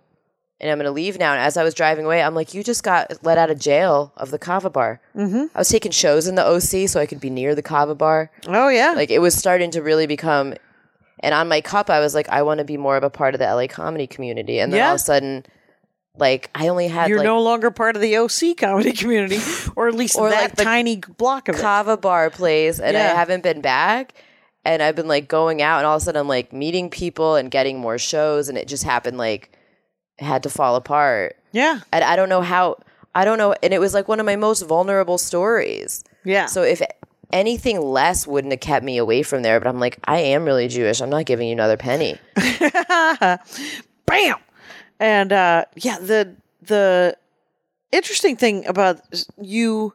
And I'm going to leave now. And as I was driving away, I'm like, you just got let out of jail of the Kava bar. Mm-hmm. I was taking shows in the OC so I could be near the Kava bar. Oh yeah. Like it was starting to really become. And on my cup, I was like, I want to be more of a part of the LA comedy community. And then Yeah. all of a sudden, like I only had You're like no longer part of the OC comedy community, or at least Or, that like, the tiny block of it. Kava bar place, and I haven't been back. And I've been like going out, and all of a sudden I'm like meeting people and getting more shows, and it just happened like it had to fall apart. Yeah. And I don't know how. I don't know, and it was like one of my most vulnerable stories. Yeah. So if anything less wouldn't have kept me away from there, but I'm like, I am really Jewish. I'm not giving you another penny. bam and uh yeah the the interesting thing about you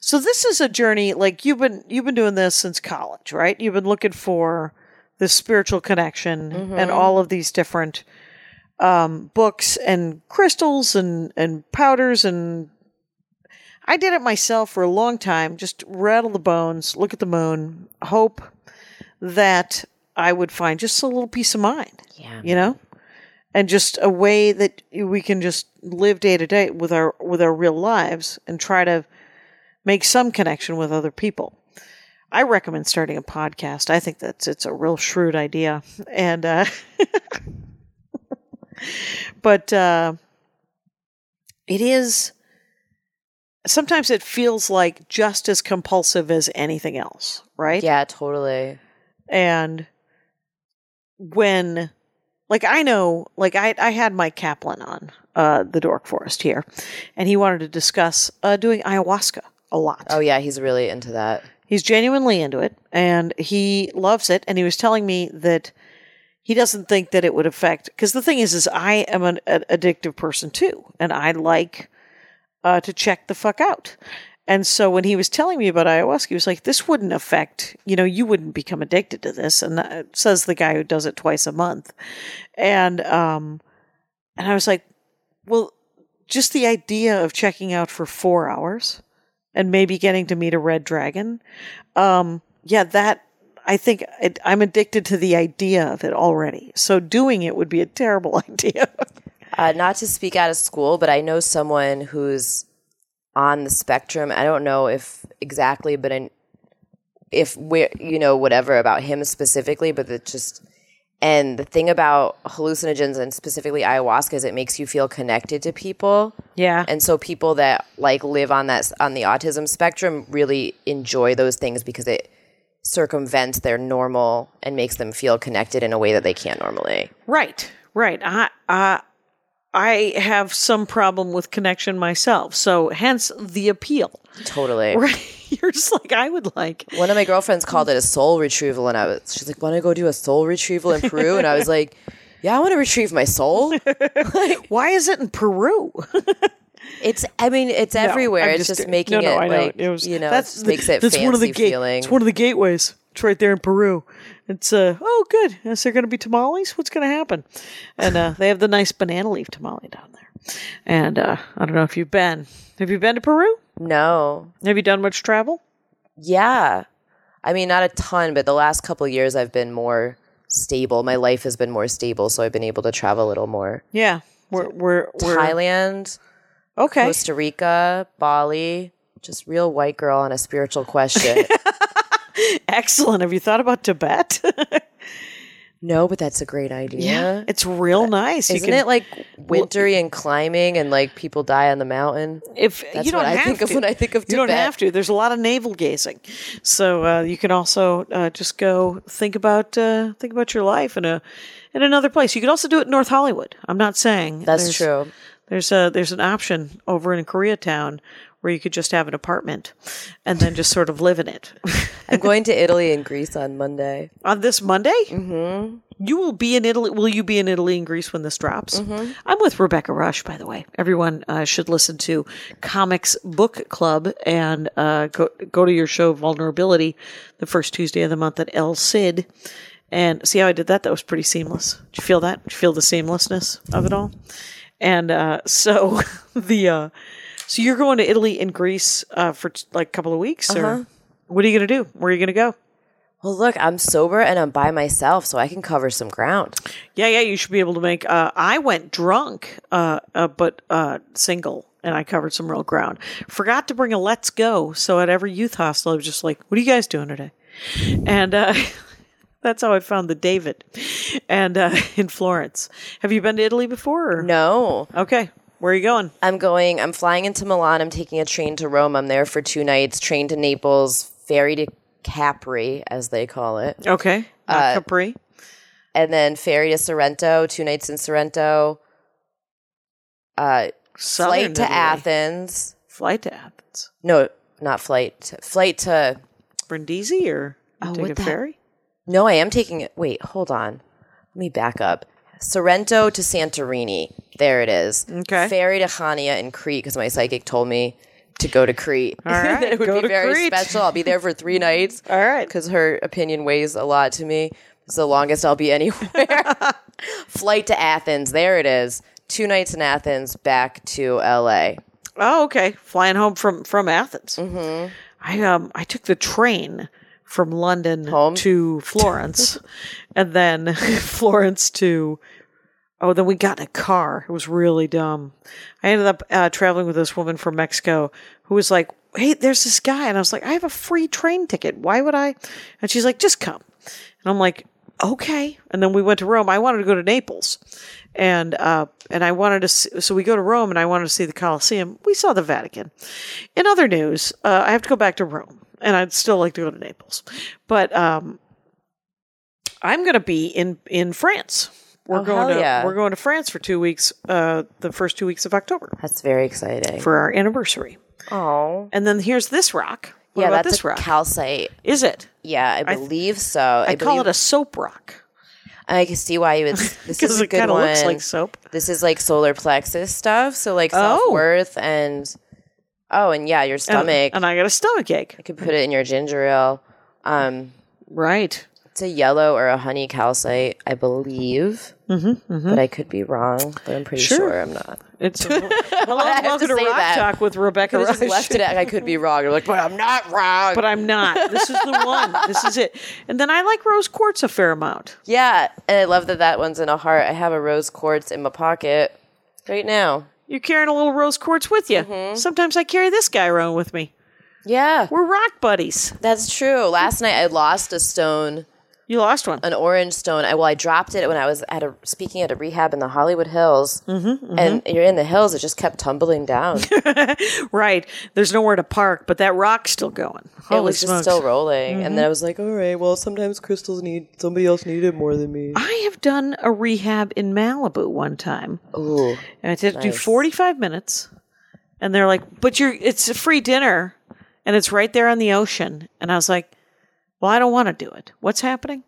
so this is a journey like you've been you've been doing this since college right you've been looking for the spiritual connection and all of these different um books and crystals and and powders and I did it myself for a long time just rattle the bones look at the moon hope that I would find just a little peace of mind Yeah. you know? and just a way that we can just live day to day with our with our real lives and try to make some connection with other people. I recommend starting a podcast. I think that's it's a real shrewd idea. And uh but uh it is sometimes it feels like just as compulsive as anything else right Yeah, totally. and when like i know like i i had mike kaplan on uh the dork forest here and he wanted to discuss uh doing ayahuasca a lot Oh yeah, he's really into that. he's genuinely into it and he loves it and he was telling me that he doesn't think that it would affect because the thing is is i am an, an addictive person too and i like uh, to check the fuck out. And so when he was telling me about ayahuasca, he was like, "This wouldn't affect, you know, you wouldn't become addicted to this." And that says the guy who does it twice a month. And um, and I was like, "Well, just the idea of checking out for four hours and maybe getting to meet a red dragon, um, yeah, that I think it, I'm addicted to the idea of it already. So doing it would be a terrible idea." Uh, not to speak out of school, but I know someone who's on the spectrum. I don't know if exactly, but in, if we, you know, whatever about him specifically, but it just. And the thing about hallucinogens and specifically ayahuasca is it makes you feel connected to people. yeah. And so people that like live on that on the autism spectrum really enjoy those things because it circumvents their normal and makes them feel connected in a way that they can't normally. Right, right. I, uh, I have some problem with connection myself, so hence the appeal. Totally. Right? You're just like I would like. One of my girlfriends called it a soul retrieval, and I was she's like, "Want to go do a soul retrieval in Peru?" And I was like, "Yeah, I want to retrieve my soul." Why is it in Peru? It's, I mean, it's everywhere. I'm it's just, making no, no, I it know. like It was- you know, that's it makes it that's fancy one of the gate- feeling. It's one of the gateways. It's right there in Peru. It's uh oh good. Is there going to be tamales? What's going to happen? And uh, they have the nice banana leaf tamale down there. And uh, I don't know if you've been. Have you been to Peru? no, Have you done much travel? yeah, I mean, not a ton, but the last couple of years I've been more stable. My life has been more stable, so I've been able to travel a little more. Yeah, we're we're, we're Thailand, okay. Costa Rica, Bali. Just real white girl on a spiritual question. Excellent. Have you thought about Tibet? no, but that's a great idea. it's real nice. Isn't can- it like wintry and climbing and like people die on the mountain? if That's you don't what I have think of to. when I think of You don't have to. There's a lot of navel gazing, so uh, you can also uh, just go think about uh, think about your life in a in another place. You could also do it in North Hollywood. I'm not saying That's true. There's a there's an option over in Koreatown where you could just have an apartment and then just sort of live in it. I'm going to Italy and Greece on Monday. on this Monday. Mm-hmm. You will be in Italy. Will you be in Italy and Greece when this drops? Mm-hmm. I'm with Rebecca Rush, by the way. Everyone uh, should listen to Comics Book Club and uh, go go to your show Vulnerability the first Tuesday of the month at El Cid. And see how I did that? That was pretty seamless. Did you feel that? Did you feel the seamlessness of it all? And uh, so the uh, so you're going to Italy and Greece uh, for t- like a couple of weeks, Uh-huh. or what are you going to do? Where are you going to go? Well, look, I'm sober and I'm by myself, so I can cover some ground. Yeah, yeah, you should be able to make. Uh, I went drunk, uh, uh, but uh, single, and I covered some real ground. Forgot to bring a let's go, so at every youth hostel, I was just like, "What are you guys doing today?" And uh, that's how I found the David, and uh, in Florence. Have you been to Italy before? Or? No, Okay, where are you going? I'm going, I'm flying into Milan. I'm taking a train to Rome. I'm there for two nights, train to Naples, ferry to Capri, as they call it, Okay, uh, Capri. and then ferry to Sorrento, two nights in Sorrento. Uh, Southern flight to Italy. Athens. Flight to Athens. No, not flight. to- Flight to. Brindisi or Oh, take a ferry? No, I am taking it. Wait, hold on. Let me back up. Sorrento to Santorini. There it is. Okay. Ferry to Chania in Crete because my psychic told me to go to Crete. All right, it would be very Crete. special. I'll be there for three nights. All right. Because her opinion weighs a lot to me. It's the longest I'll be anywhere. Flight to Athens. There it is. Two nights in Athens, back to LA. Oh, okay. Flying home from from Athens. Mm-hmm. I um I took the train from London Home? to Florence, and then Florence to. Oh, then we got in a car. It was really dumb. I ended up uh, traveling with this woman from Mexico who was like, "Hey, there's this guy," and I was like, "I have a free train ticket. Why would I?" And she's like, "Just come." And I'm like, "Okay." And then we went to Rome. I wanted to go to Naples, and uh, and I wanted to. See, so we go to Rome, and I wanted to see the Colosseum. We saw the Vatican. In other news, uh, I have to go back to Rome, and I'd still like to go to Naples, but um, I'm going to be in in France. We're Oh, going to yeah. we're going to France for two weeks. Uh, the first two weeks of October That's very exciting. for our anniversary. Oh. And then here's this rock. What Yeah, about that's this a rock? calcite. Is it? Yeah, I believe so. I, I call believe, it a soap rock I can see why you would. This is a good one. looks like soap. This is like solar plexus stuff. So like Oh. self worth and Oh, and yeah, your stomach. and I got a stomach ache. you could put it in your ginger ale. Um, Right. it's a yellow or a honey calcite, I believe. Mm-hmm, But I could be wrong. But I'm pretty Sure. sure, I'm not. It's hello, welcome to to, Rock that? Talk with Rebecca I just left it at I could be wrong. I'm like, but I'm not wrong. but I'm not. This is the one. This is it. And then I like rose quartz a fair amount. yeah, and I love that that one's in a heart. I have a rose quartz in my pocket right now. You're carrying a little rose quartz with you. Mm-hmm. Sometimes I carry this guy around with me. Yeah, We're rock buddies. that's true. Last night I lost a stone, You lost one. an orange stone. I well, I dropped it when I was at a speaking at a rehab in the Hollywood Hills, Mm-hmm, and you're in the hills. It just kept tumbling down. Right. There's nowhere to park, but that rock's still going. Holy it was smokes. Mm-hmm. just still rolling, and then I was like, all right, well, sometimes crystals need somebody else need it more than me. I have done a rehab in Malibu one time. Ooh, And I had to do 45 minutes. And they're like, but you're, it's a free dinner and it's right there on the ocean. And I was like, well, I don't want to do it. What's happening?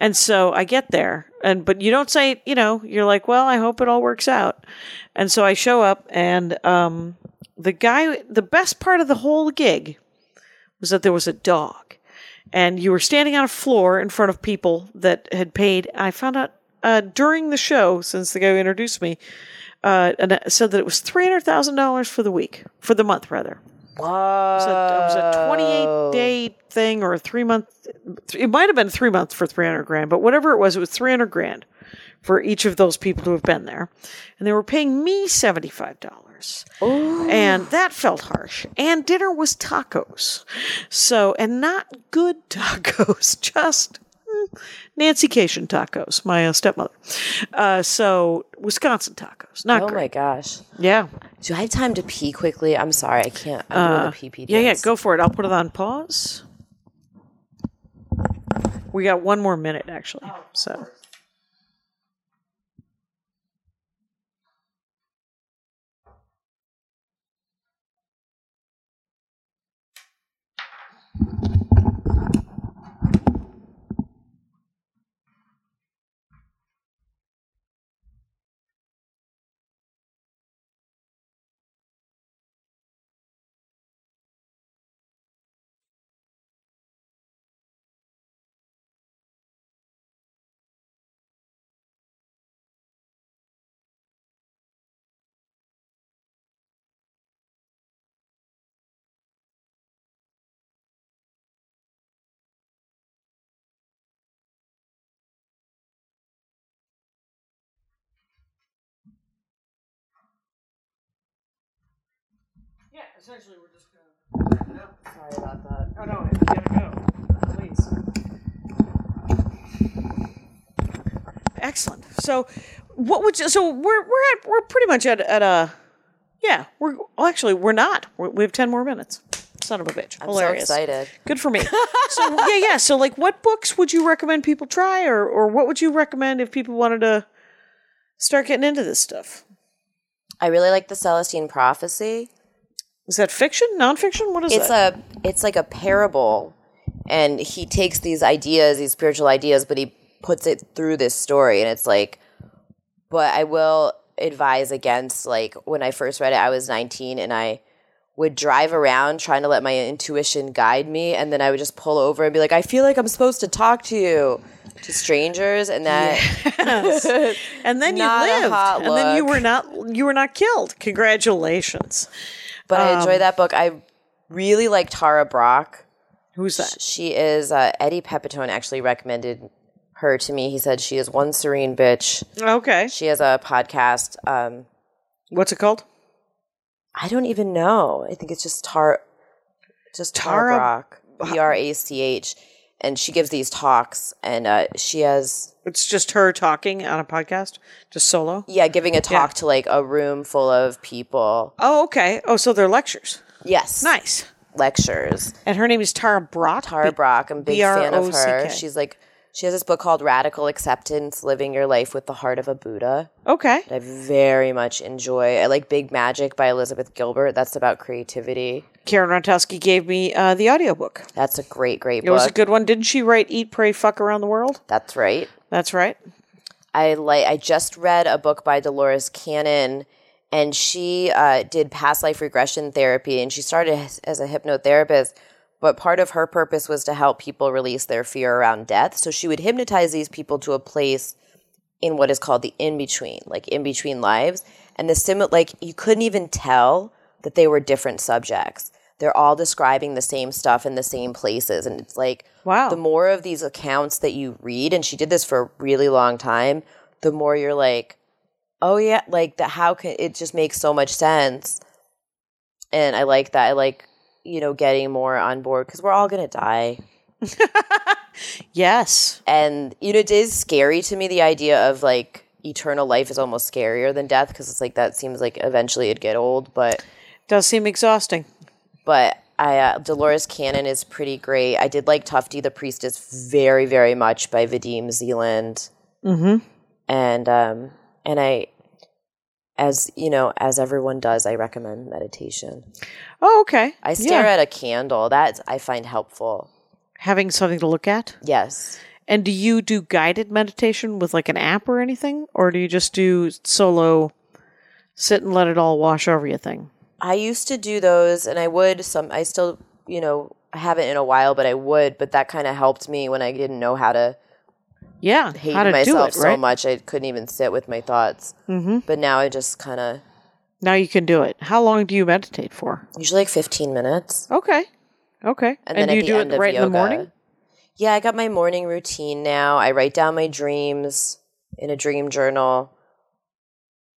And so I get there and, but you don't say, you know, you're like, well, I hope it all works out. And so I show up and, um, the guy, the best part of the whole gig was that there was a dog and you were standing on a floor in front of people that had paid. I found out uh, during the show, since the guy who introduced me, uh, and said that it was three hundred thousand dollars for the week, for the month rather. Wow. It was a, it was a twenty-eight day thing or a three month. It might have been three months for three hundred grand, but whatever it was, it was three hundred grand for each of those people who have been there, and they were paying me seventy-five dollars. Oh. And that felt harsh. And dinner was tacos. So, and not good tacos, just Nancy Kashian tacos, my uh, stepmother. Uh, so, Wisconsin tacos. Not Oh great. my gosh. Yeah. Do I have time to pee quickly? I'm sorry, I can't. I'm doing the pee pee. Uh, Yeah, yeah, go for it. I'll put it on pause. We got one more minute, actually. So, essentially, we're just going to. Sorry about that. Oh, no, you gotta go. Please. Excellent. So, what would you, so we're we're at we're pretty much at at a yeah we're well actually we're not we're, we have ten more minutes. Son of a bitch, I'm hilarious. so excited. Good for me. so yeah, yeah. So like, what books would you recommend people try, or or what would you recommend if people wanted to start getting into this stuff? I really like the Celestine Prophecy. Is that fiction, nonfiction? What is it? It's that? a it's like a parable, and he takes these ideas, these spiritual ideas, but he puts it through this story, and it's like. But I will advise against like when I first read it, I was 19, and I would drive around trying to let my intuition guide me, and then I would just pull over and be like, "I feel like I'm supposed to talk to you." To strangers, and that and then you lived, and then you were not you were not killed. Congratulations. But I Um, enjoy that book. I really like Tara Brach. Who's that? She is uh, Eddie Pepitone actually recommended her to me. He said she is one serene bitch. Okay. She has a podcast. Um, What's it called? I don't even know. I think it's just Tar, just Tara, Tara- Brach, B R A C H, and she gives these talks. And uh, she has It's just her talking on a podcast, just solo. yeah, giving a talk to like a room full of people. Oh, okay. Oh, so they're lectures. Yes, Nice. lectures. And her name is Tara Brach. Tara Brach. I'm a big fan of her. She's like she has this book called Radical Acceptance: Living Your Life with the Heart of a Buddha. Okay. I very much enjoy. I like Big Magic by Elizabeth Gilbert. That's about creativity. Karen Rontowski gave me uh, the audiobook. That's a great, great It book. was a good one. Didn't she write Eat, Pray, Fuck Around the World? That's right. That's right. I like. I just read a book by Dolores Cannon, and she uh, did past life regression therapy, and she started as a hypnotherapist. But part of her purpose was to help people release their fear around death. So she would hypnotize these people to a place in what is called the in between, like in between lives. And the sim, like you couldn't even tell that they were different subjects. They're all describing the same stuff in the same places. And it's like, Wow. the more of these accounts that you read, and she did this for a really long time, the more you're like, oh yeah, like that, how can it just makes so much sense. And I like that. I like, you know, getting more on board because we're all going to die. Yes. And, you know, it is scary to me the idea of like eternal life is almost scarier than death because it's like that seems like eventually it'd get old. But, Does seem exhausting. but I, uh, Dolores Cannon is pretty great. I did like Tufti the Priestess very, very much by Vadim Zeland. Mm-hmm. And, um, and I, as you know, as everyone does, I recommend meditation. Oh, okay. I stare Yeah. at a candle. That I find helpful. Having something to look at. Yes. And do you do guided meditation with like an app or anything? Or do you just do solo sit and let it all wash over you thing? I used to do those and I would some I still, you know, I haven't in a while, but I would, but that kind of helped me when I didn't know how to Yeah. hate how to myself it, right? so much I couldn't even sit with my thoughts. Mm-hmm. But now I just kind of Now you can do it. How long do you meditate for? usually like 15 minutes. Okay. Okay. And, And, then you at the do end it right in the morning? Yeah, I got my morning routine now. I write down my dreams in a dream journal.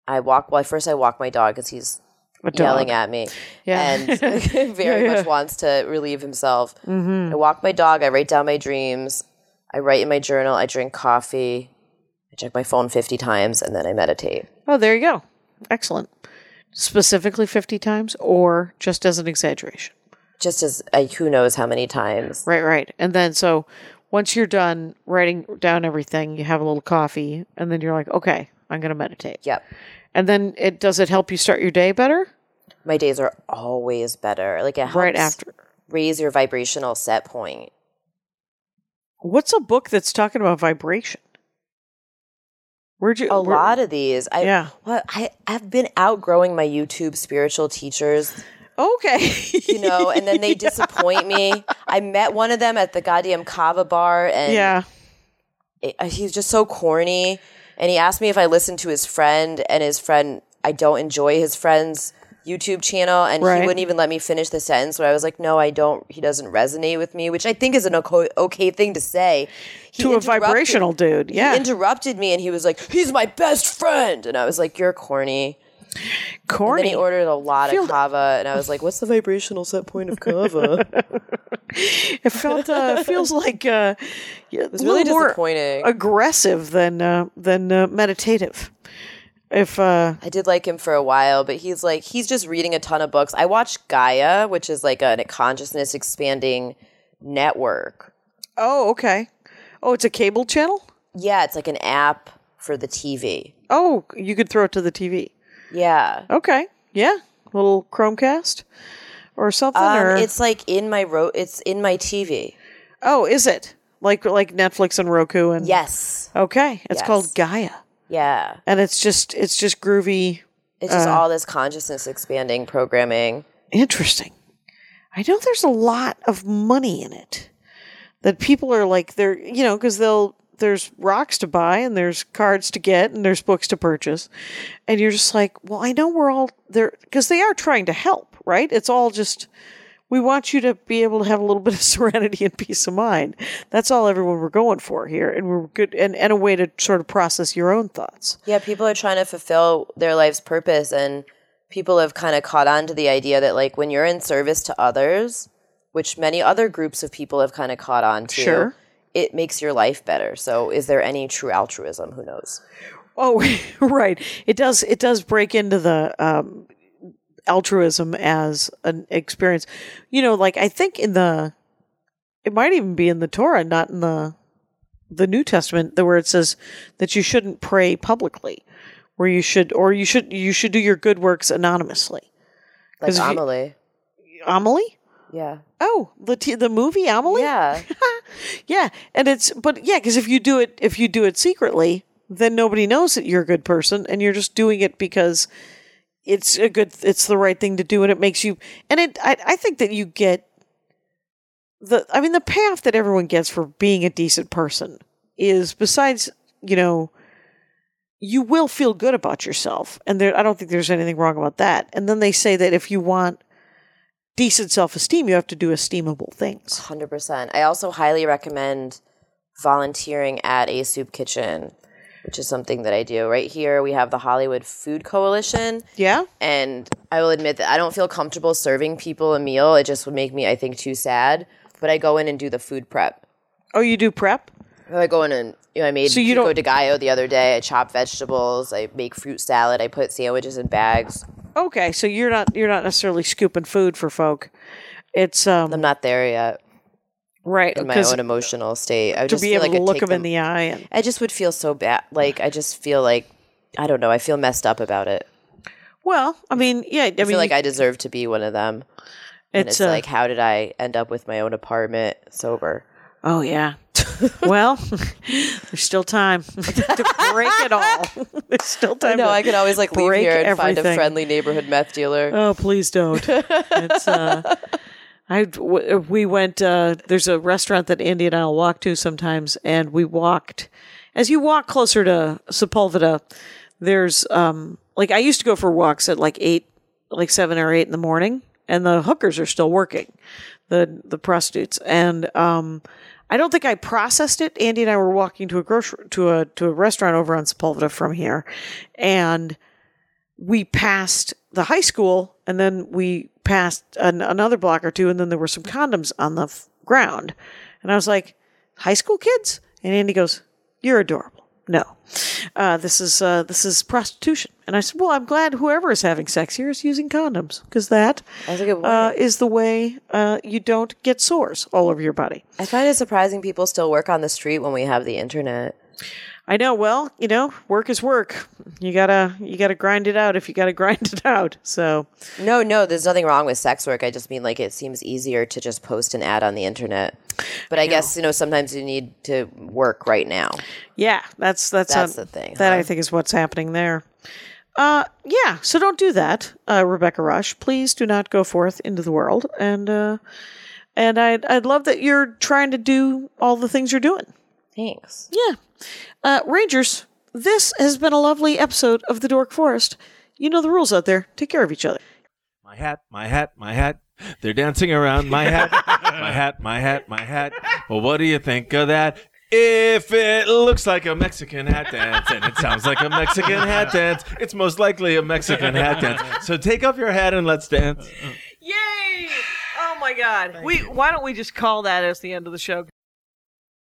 I walk. Well, first I walk my dog because he's yelling at me Yeah. and very Yeah, yeah. much wants to relieve himself. Mm-hmm. I walk my dog. I write down my dreams. I write in my journal. I drink coffee. I check my phone 50 times and then I meditate. Oh, there you go. Excellent. Specifically 50 times or just as an exaggeration? Just as I, who knows how many times. Right, right. And then so once you're done writing down everything, you have a little coffee and then you're like, okay, I'm going to meditate. Yep. And then it does it help you start your day better? My days are always better. Like it helps Right after. raise your vibrational set point. What's a book that's talking about vibration? Where'd you A where- lot of these. I, Yeah. What I I've been outgrowing my YouTube spiritual teachers, Okay. you know, and then they disappoint me. I met one of them at the goddamn kava bar, and yeah. it, uh, he was just so corny. And he asked me if I listened to his friend, and his friend, I don't enjoy his friend's YouTube channel, and Right. he wouldn't even let me finish the sentence. Where I was like, "No, I don't." He doesn't resonate with me, which I think is an okay, okay thing to say. He To a vibrational dude. Yeah. He interrupted me, and he was like, "He's my best friend," and I was like, "You're corny." Corny. Then he ordered a lot of kava, and I was like, "What's the vibrational set point of kava?" It felt uh, feels like uh, yeah, it was really disappointing. aggressive than uh, than uh, meditative. If uh, I did like him for a while, but he's like he's just reading a ton of books. I watched Gaia, which is like a, consciousness expanding network. oh okay, oh it's a cable channel. Yeah, it's like an app for the TV. Oh, you could throw it to the TV. Yeah. Okay, yeah, little Chromecast or something. Um, or it's like in my ro- it's in my TV. oh, is it like like Netflix and Roku and Yes. Okay, it's Yes. called Gaia, Yeah. and it's just it's just groovy. It's just Uh. all this consciousness expanding programming. Interesting. I know there's a lot of money in it. That people are like they're you know because they'll there's rocks to buy and there's cards to get and there's books to purchase, and you're just like, well, I know we're all there because they are trying to help, right? It's all just we want you to be able to have a little bit of serenity and peace of mind. That's all everyone we're going for here, and we're good and, and a way to sort of process your own thoughts. Yeah, people are trying to fulfill their life's purpose and people have kind of caught on to the idea that like when you're in service to others, which many other groups of people have kind of caught on to, Sure. it makes your life better. So is there any true altruism? Who knows? Oh, right. It does. It does break into the um, altruism as an experience. You know, like I think in the, it might even be in the Torah, not in the, the New Testament, the where it says that you shouldn't pray publicly, where you should, or you should, you should do your good works anonymously. Like if you- Amelie. Amelie. Yeah. Oh, the t- the movie Amelie. Yeah. Yeah, and it's but yeah, because if you do it if you do it secretly, then nobody knows that you're a good person, and you're just doing it because it's a good it's the right thing to do and it makes you and it I, I think that you get the I mean the payoff that everyone gets for being a decent person is besides, you know, you will feel good about yourself. And there I don't think there's anything wrong about that. And then they say that if you want decent self esteem, you have to do esteemable things. 100%. I also highly recommend volunteering at a soup kitchen, which is something that I do. Right here, we have the Hollywood Food Coalition. Yeah? And I will admit that I don't feel comfortable serving people a meal. It just would make me, I think, too sad. But I go in and do the food prep. Oh, you do prep? I go in and you know, I made So you pico de gallo the other day. I chop vegetables. I make fruit salad. I put sandwiches in bags. Okay, so you're not you're not necessarily scooping food for folk. It's um I'm not there yet right in my own emotional state. I to just be feel able like to look them in the eye and I just would feel so bad. Like I just feel like I don't know. I feel messed up about it. well, I mean, yeah, I, I mean, feel like I deserve to be one of them. And it's, it's, uh, like, how did I end up with my own apartment sober? oh yeah. well, there's still time to break it all. there's still time. No, I could always like leave here and find a friendly neighborhood meth dealer. Oh, please don't. It's uh I we went uh there's a restaurant that Andy and I'll walk to sometimes and we walked as you walk closer to Sepulveda there's um like I used to go for walks at like 8 like 7 or 8 in the morning and the hookers are still working the the prostitutes and um I don't think I processed it. Andy and I were walking to a grocery to a to a restaurant over on Sepulveda from here and we passed the high school and then we passed an, another block or two and then there were some condoms on the f- ground. And i was like high school kids? And andy goes you're adorable. No. Uh, this is uh, this is prostitution. And i said well i'm glad whoever is having sex here is using condoms because that uh, is the way uh, you don't get sores all over your body. I find it surprising people still work on the street when we have the internet. I know. Well, you know, work is work. You gotta you gotta grind it out if you gotta grind it out. So No, no, there's nothing wrong with sex work. I just mean like it seems easier to just post an ad on the internet. But I, guess you know sometimes you need to work right now. yeah, that's that's That's uh, the thing, That huh? I think is what's happening there. Uh, yeah. So don't do that, uh, Rebecca Rush. Please do not go forth into the world. And uh, and I'd I'd love that you're trying to do all the things you're doing. Thanks. Yeah. Uh, Rangers, this has been a lovely episode of the Dork Forest. You know the rules out there. Take care of each other. My hat, my hat, my hat. They're dancing around my hat, my hat, my hat, my hat. Well, what do you think of that? If it looks like a Mexican hat dance and it sounds like a Mexican hat dance, it's most likely a Mexican hat dance. So take off your hat and let's dance. Yay! Oh my God. We why don't we just call that as the end of the show?